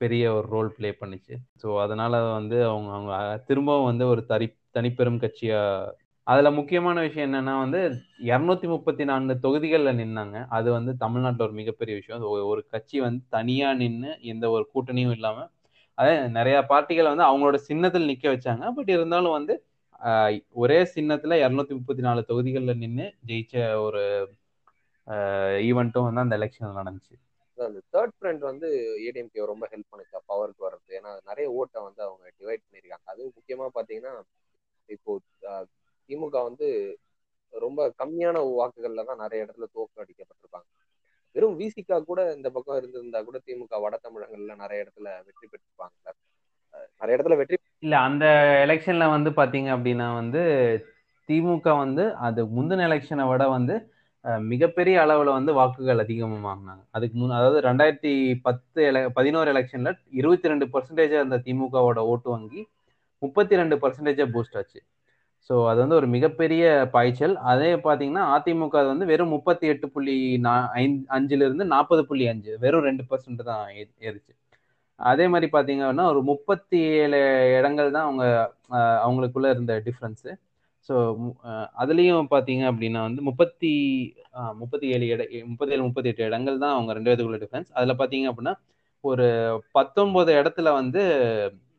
பெரிய ஒரு ரோல் ப்ளே பண்ணுச்சு. ஸோ அதனால வந்து அவங்க அவங்க திரும்பவும் வந்து ஒரு தனி தனிப்பெரும் கட்சியாக அதில் முக்கியமான விஷயம் என்னன்னா வந்து இரநூத்தி முப்பத்தி நான்கு தொகுதிகளில் நின்னாங்க. அது வந்து தமிழ்நாட்டில் ஒரு மிகப்பெரிய விஷயம். ஒரு கட்சி வந்து தனியாக நின்று எந்த ஒரு கூட்டணியும் இல்லாமல் அதாவது நிறைய பார்ட்டிகளை வந்து அவங்களோட சின்னத்தில் நிற்க வச்சாங்க. பட் இருந்தாலும் வந்து ஒரே சின்னத்தில் இரநூத்தி முப்பத்தி நாலு தொகுதிகளில் நின்று ஜெயிச்ச ஒரு ஈவெண்ட்டும் வந்து அந்த எலெக்ஷன் நடந்துச்சு. அந்த தேர்ட் ஃப்ரண்ட் வந்து ஏடிஎம்கே ரொம்ப ஹெல்ப் பண்ணுச்சா பவருக்கு வர்றது. ஏன்னா நிறைய ஓட்டை வந்து அவங்க டிவைட் பண்ணியிருக்காங்க அதுவும் முக்கியமாக பார்த்தீங்கன்னா இப்போ திமுக வந்து ரொம்ப கம்மியான வாக்குகள்ல தான் நிறைய இடத்துல தோக்கம் அடிக்கப்பட்டிருப்பாங்க வெறும் விசிகா கூட இந்த பக்கம் இருந்திருந்தா கூட திமுக வட தமிழகங்கள்ல நிறைய இடத்துல வெற்றி பெற்றிருப்பாங்க நிறைய இடத்துல வெற்றி இல்ல அந்த எலெக்ஷன்ல வந்து பாத்தீங்க அப்படின்னா வந்து திமுக வந்து அது முந்தின எலெக்ஷனை விட வந்து மிகப்பெரிய அளவுல வந்து வாக்குகள் அதிகமாக வாங்கினாங்க. அதுக்கு முன் அதாவது ரெண்டாயிரத்தி பத்து எல பதினோரு எலெக்ஷன்ல இருபத்தி ரெண்டு பர்சன்டேஜா இருந்த திமுகவோட ஓட்டு வாங்கி முப்பத்தி ரெண்டு பர்சன்டேஜா பூஸ்ட் ஆச்சு. ஸோ அது வந்து ஒரு மிகப்பெரிய பாய்ச்சல். அதே பார்த்தீங்கன்னா அதிமுக அது வந்து வெறும் முப்பத்தி எட்டு புள்ளி நா அஞ்சுல இருந்து நாற்பது புள்ளி அஞ்சு வெறும் ரெண்டு பர்சன்ட் தான் ஏ- அதே மாதிரி பார்த்தீங்கன்னா ஒரு முப்பத்தி ஏழு இடங்கள் தான் அவங்க அவங்களுக்குள்ள இருந்த டிஃப்ரென்ஸு ஸோ அதுலேயும் பார்த்தீங்க அப்படின்னா வந்து முப்பத்தி முப்பத்தி ஏழு இட முப்பத்தி ஏழு முப்பத்தி எட்டு இடங்கள் தான் அவங்க ரெண்டு பேத்துக்குள்ள டிஃப்ரென்ஸ் அதில் பார்த்தீங்க அப்படின்னா ஒரு பத்தொன்பது இடத்துல வந்து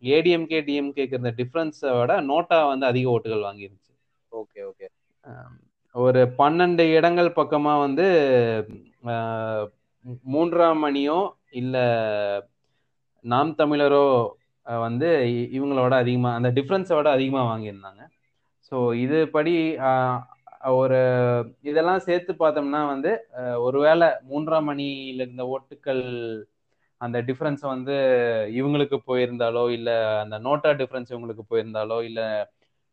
ஏடிஎம்கே டிஎம்கேக்கு இருந்த டிஃப்ரென்ஸை விட நோட்டா வந்து அதிக ஓட்டுகள் வாங்கிருந்துச்சு. ஓகே ஓகே ஒரு பன்னெண்டு இடங்கள் பக்கமா வந்து மூன்றாம் அணியோ இல்ல நாம் தமிழரோ வந்து இவங்களோட அதிகமா அந்த டிஃப்ரென்ஸோட அதிகமா வாங்கியிருந்தாங்க. ஸோ இது படி ஒரு இதெல்லாம் சேர்த்து பார்த்தோம்னா வந்து ஒருவேளை மூன்றாம் அணியில இருந்த ஓட்டுக்கள் அந்த டிஃப்ரென்ஸ் வந்து இவங்களுக்கு போயிருந்தாலோ இல்ல அந்த நோட்டா டிஃப்ரென்ஸ் இவங்களுக்கு போயிருந்தாலோ இல்ல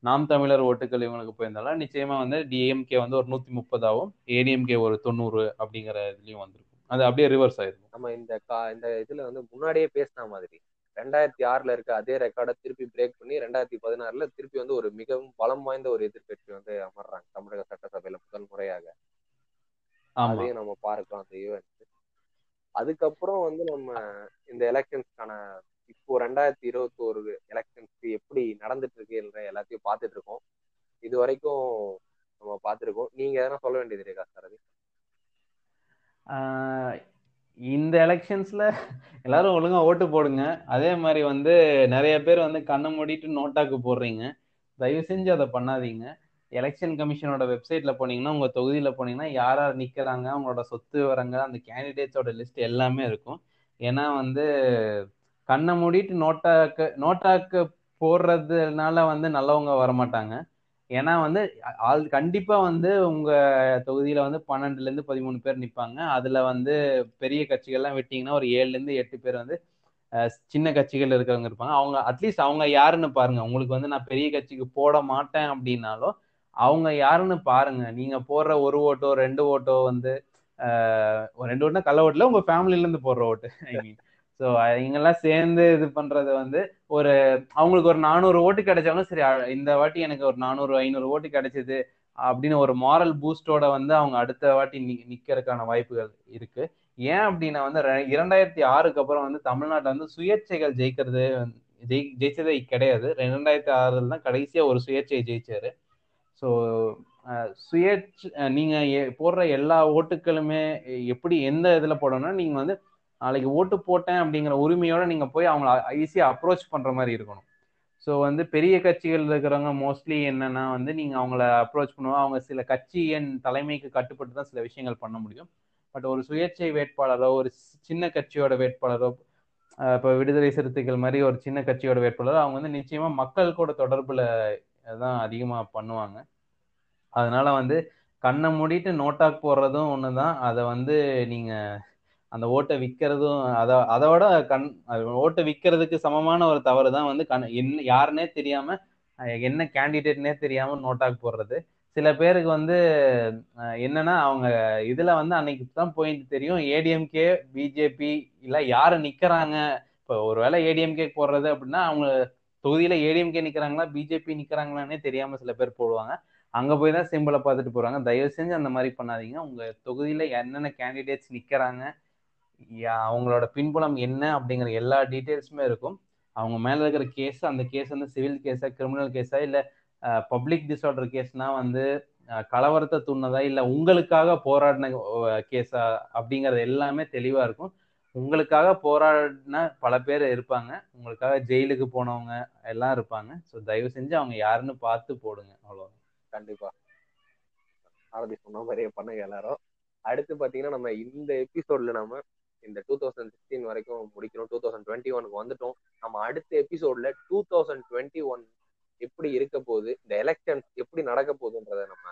நாம் தமிழர் ஓட்டுகள் இவங்களுக்கு போயிருந்தாலும் நிச்சயமா வந்து டிஎம்கே வந்து ஒரு நூத்தி முப்பதாவும் ஏடிஎம்கே ஒரு தொண்ணூறு அப்படிங்கிற இதுலயும் வந்திருக்கும். அது அப்படியே ரிவர்ஸ் ஆயிருக்கும். நம்ம இந்த கா இந்த இதுல வந்து முன்னாடியே பேசின மாதிரி ரெண்டாயிரத்தி ஆறுல இருக்க அதே ரெக்கார்டை திருப்பி பிரேக் பண்ணி ரெண்டாயிரத்தி பதினாறுல திருப்பி வந்து ஒரு மிகவும் பலம் வாய்ந்த ஒரு எதிர்க்கட்சி வந்து அமர்றாங்க தமிழக சட்டசபையில முதல் முறையாக. அதையும் நம்ம பார்க்கலாம் அந்த ஈவெண்ட் அதுக்கப்புறம் வந்து நம்ம இந்த எலெக்ஷன்ஸ்க்கான இப்போ ரெண்டாயிரத்தி இருபத்தி ஒரு எலெக்ஷன்ஸ்க்கு எப்படி நடந்துட்டு இருக்குன்ற எல்லாத்தையும் பார்த்துட்டு இருக்கோம் இது வரைக்கும் நம்ம பார்த்துருக்கோம். நீங்க எதனா சொல்ல வேண்டியது இருக்கா சார் அது? ஆஹ் இந்த எலெக்ஷன்ஸ்ல எல்லாரும் ஒழுங்கா ஓட்டு போடுங்க. அதே மாதிரி வந்து நிறைய பேர் வந்து கண்ணை மூடிட்டு நோட்டாக்கு போடுறீங்க. தயவு செஞ்சு அதை பண்ணாதீங்க. எலெக்ஷன் கமிஷனோட வெப்சைட்ல போனீங்கன்னா உங்க தொகுதியில போனீங்கன்னா யார் யார் நிக்கிறாங்க அவங்களோட சொத்து விவரங்கள் அந்த கேண்டிடேட்ஸோட லிஸ்ட் எல்லாமே இருக்கும். ஏன்னா வந்து கண்ணை மூடிட்டு நோட்டாக்கு நோட்டாக்கு போடுறதுனால வந்து நல்லவங்க வரமாட்டாங்க. ஏன்னா வந்து ஆள் கண்டிப்பா வந்து உங்க தொகுதியில வந்து பன்னெண்டுல இருந்து பதிமூணு பேர் நிப்பாங்க. அதுல வந்து பெரிய கட்சிகள்லாம் விட்டீங்கன்னா ஒரு ஏழுல இருந்து எட்டு பேர் வந்து சின்ன கட்சிகள் இருக்கிறவங்க இருப்பாங்க. அவங்க அட்லீஸ்ட் அவங்க யாருன்னு பாருங்க. உங்களுக்கு வந்து நான் பெரிய கட்சிக்கு போட மாட்டேன் அப்படின்னாலும் அவங்க யாருன்னு பாருங்க. நீங்க போடுற ஒரு ஓட்டோ ரெண்டு ஓட்டோ வந்து ஒரு ரெண்டு ஓட்டுனா கள்ள ஓட்டுல உங்க ஃபேமிலில இருந்து போடுற ஓட்டு. ஐ மீன் ஸோ இவங்கெல்லாம் சேர்ந்து இது பண்றது வந்து ஒரு அவங்களுக்கு ஒரு நானூறு ஓட்டு கிடைச்சாலும் சரி இந்த வாட்டி எனக்கு ஒரு நானூறு ஐநூறு ஓட்டு கிடைச்சது அப்படின்னு ஒரு மாரல் பூஸ்டோட வந்து அவங்க அடுத்த வாட்டி நி நிக்கிறதுக்கான வாய்ப்புகள் இருக்கு. ஏன் அப்படின்னா வந்து ரெ- இரண்டாயிரத்தி ஆறுக்கு அப்புறம் வந்து தமிழ்நாட்டில் வந்து சுயேட்சைகள் ஜெயிக்கிறது ஜெயி ஜெயிச்சதே கிடையாது. ரெண்டாயிரத்தி ஆறுல தான் கடைசியா ஒரு சுயேட்சையை ஜெயிச்சாரு. ஸோ சுயேட்ச நீங்கள் போடுற எல்லா ஓட்டுக்களுமே எப்படி எந்த இதில் போடணும்னா நீங்கள் வந்து நாளைக்கு ஓட்டு போட்டேன் அப்படிங்கிற உரிமையோட நீங்கள் போய் அவங்கள ஈஸியாக அப்ரோச் பண்ணுற மாதிரி இருக்கணும். ஸோ வந்து பெரிய கட்சிகள் இருக்கிறவங்க மோஸ்ட்லி என்னன்னா வந்து நீங்கள் அவங்கள அப்ரோச் பண்ணுவோம் அவங்க சில கட்சியின் தலைமைக்கு கட்டுப்பட்டு தான் சில விஷயங்கள் பண்ண முடியும். பட் ஒரு சுயேட்சை வேட்பாளரோ ஒரு சின்ன கட்சியோட வேட்பாளரோ இப்போ விடுதலை சிறுத்தைகள் மாதிரி ஒரு சின்ன கட்சியோட வேட்பாளர் அவங்க வந்து நிச்சயமா மக்கள் கூட தொடர்புல தான் அதிகமாக பண்ணுவாங்க. அதனால வந்து கண்ணை மூடிட்டு நோட்டாக் போடுறதும் ஒன்று தான் அதை வந்து நீங்கள் அந்த ஓட்டை விற்கிறதும் அதை அதோட கண் ஓட்டை விற்கிறதுக்கு சமமான ஒரு தவறு தான் வந்து கண் என்ன யாருன்னே தெரியாமல் என்ன கேண்டிடேட்னே தெரியாமல் நோட்டாக் போடுறது. சில பேருக்கு வந்து என்னன்னா அவங்க இதில் வந்து அன்னைக்கு தான் போயிட்டு தெரியும். ஏடிஎம்கே பிஜேபி இல்லை யார் நிற்கிறாங்க இப்போ ஒருவேளை ஏடிஎம்கே போடுறது அப்படின்னா அவங்க தொகுதியில ஏடிஎம்கே நிக்கிறாங்களா பிஜேபி நிக்கிறாங்களான்னே தெரியாம சில பேர் போடுவாங்க. அங்க போய் தான் சிம்பிளை பார்த்துட்டு போறாங்க. தயவு செஞ்சு அந்த மாதிரி பண்ணாதீங்க. உங்க தொகுதியில என்னென்ன கேண்டிடேட்ஸ் நிக்கிறாங்க யா- அவங்களோட பின்புலம் என்ன அப்படிங்கிற எல்லா டீட்டெயில்ஸுமே இருக்கும். அவங்க மேல இருக்கிற கேஸ் அந்த கேஸ் வந்து சிவில் கேஸா கிரிமினல் கேஸா இல்ல பப்ளிக் டிஸ்ஆர்டர் கேஸ்னா வந்து கலவரத்தை தூண்டதா இல்ல உங்களுக்காக போராடின கேஸா அப்படிங்கறது எல்லாமே தெளிவா இருக்கும். உங்களுக்காக போராடின பல பேர் இருப்பாங்க. உங்களுக்காக ஜெயிலுக்கு போனவங்க எல்லாம் இருப்பாங்க. ஸோ தயவு செஞ்சு அவங்க யாருன்னு பார்த்து போடுங்க. அவ்வளோ கண்டிப்பா. ஆரதி சொன்ன மாதிரியே பண்ணுங்க எல்லாரும். அடுத்து பாத்தீங்கன்னா நம்ம இந்த எபிசோட்ல நம்ம இந்த டூ தௌசண்ட் சிக்ஸ்டீன் வரைக்கும் முடிக்கிறோம் டூ தௌசண்ட் டுவெண்ட்டி ஒனுக்கு வந்துட்டோம். நம்ம அடுத்த எபிசோட்ல டூ தௌசண்ட் டுவெண்ட்டி ஒன் எப்படி இருக்க போகுது இந்த எலெக்ஷன்ஸ் எப்படி நடக்க போகுதுன்றத நம்ம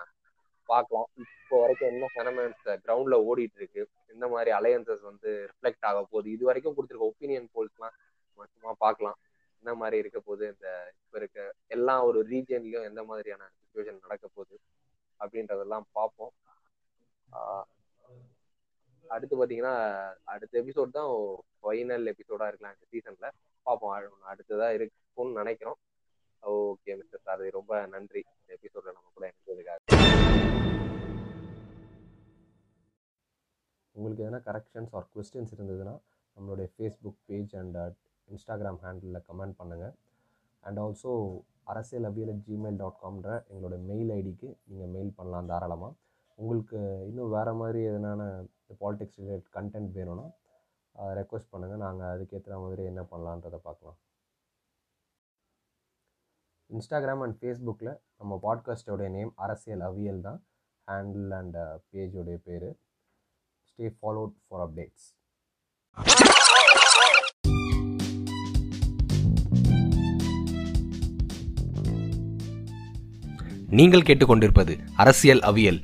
பார்க்கலாம். இப்போ வரைக்கும் என்ன ஃபெனமென்ஸ் கிரவுண்ட்ல ஓடிட்டு இருக்கு. இந்த மாதிரி அலையன்சஸ் வந்து ரிஃப்ளெக்ட் ஆக போகுது. இது வரைக்கும் கொடுத்துருக்க ஒப்பீனியன் போல்ஸ்லாம் சும்மா பார்க்கலாம். என்ன மாதிரி இருக்க போகுது. இந்த இப்போ இருக்க எல்லா ஒரு ரீஜன்லயும் எந்த மாதிரியான சுச்சுவேஷன் நடக்க போகுது அப்படின்றதெல்லாம் பார்ப்போம். அடுத்து பார்த்தீங்கன்னா அடுத்த எபிசோட் தான் ஃபைனல் எபிசோடா இருக்கலாம் இந்த சீசன்ல பார்ப்போம். அடுத்ததாக அடுத்ததா இருக்கும்னு நினைக்கிறோம். Okay mister Sarathi. ரொம்ப நன்றி. இந்த எபிசோட்ல நம்ம கூட இருந்ததுக்காக உங்களுக்கு எதனா கரெக்ஷன்ஸ் ஆர் கொஸ்டின்ஸ் இருந்ததுன்னா நம்மளுடைய ஃபேஸ்புக் பேஜ் அண்ட் இன்ஸ்டாகிராம் ஹேண்டிலில் கமெண்ட் பண்ணுங்கள் and also Arasiyal Aviyal Gmail dot காம்ன்ற எங்களோட மெயில் ஐடிக்கு நீங்கள் மெயில் பண்ணலாம் தாராளமாக உங்களுக்கு இன்னும் வேறு மாதிரி எதனான பாலிடிக்ஸ் ரிலேட் கண்டென்ட் வேணும்னா ரெக்வஸ்ட் பண்ணுங்கள் நாங்கள் அதுக்கேற்ற மாதிரி என்ன பண்ணலான்றதை பார்க்கலாம். இன்ஸ்டாகிராம் அண்ட் ஃபேஸ்புக்கில் நம்ம பாட்காஸ்டோடைய நேம் அரசியல் அவியல் தான். ஹேண்டில் அண்ட் பேஜோடைய பேர். Stay followed for updates. நீங்கள் கேட்டுக்கொண்டிருப்பது அரசியல் அவியல்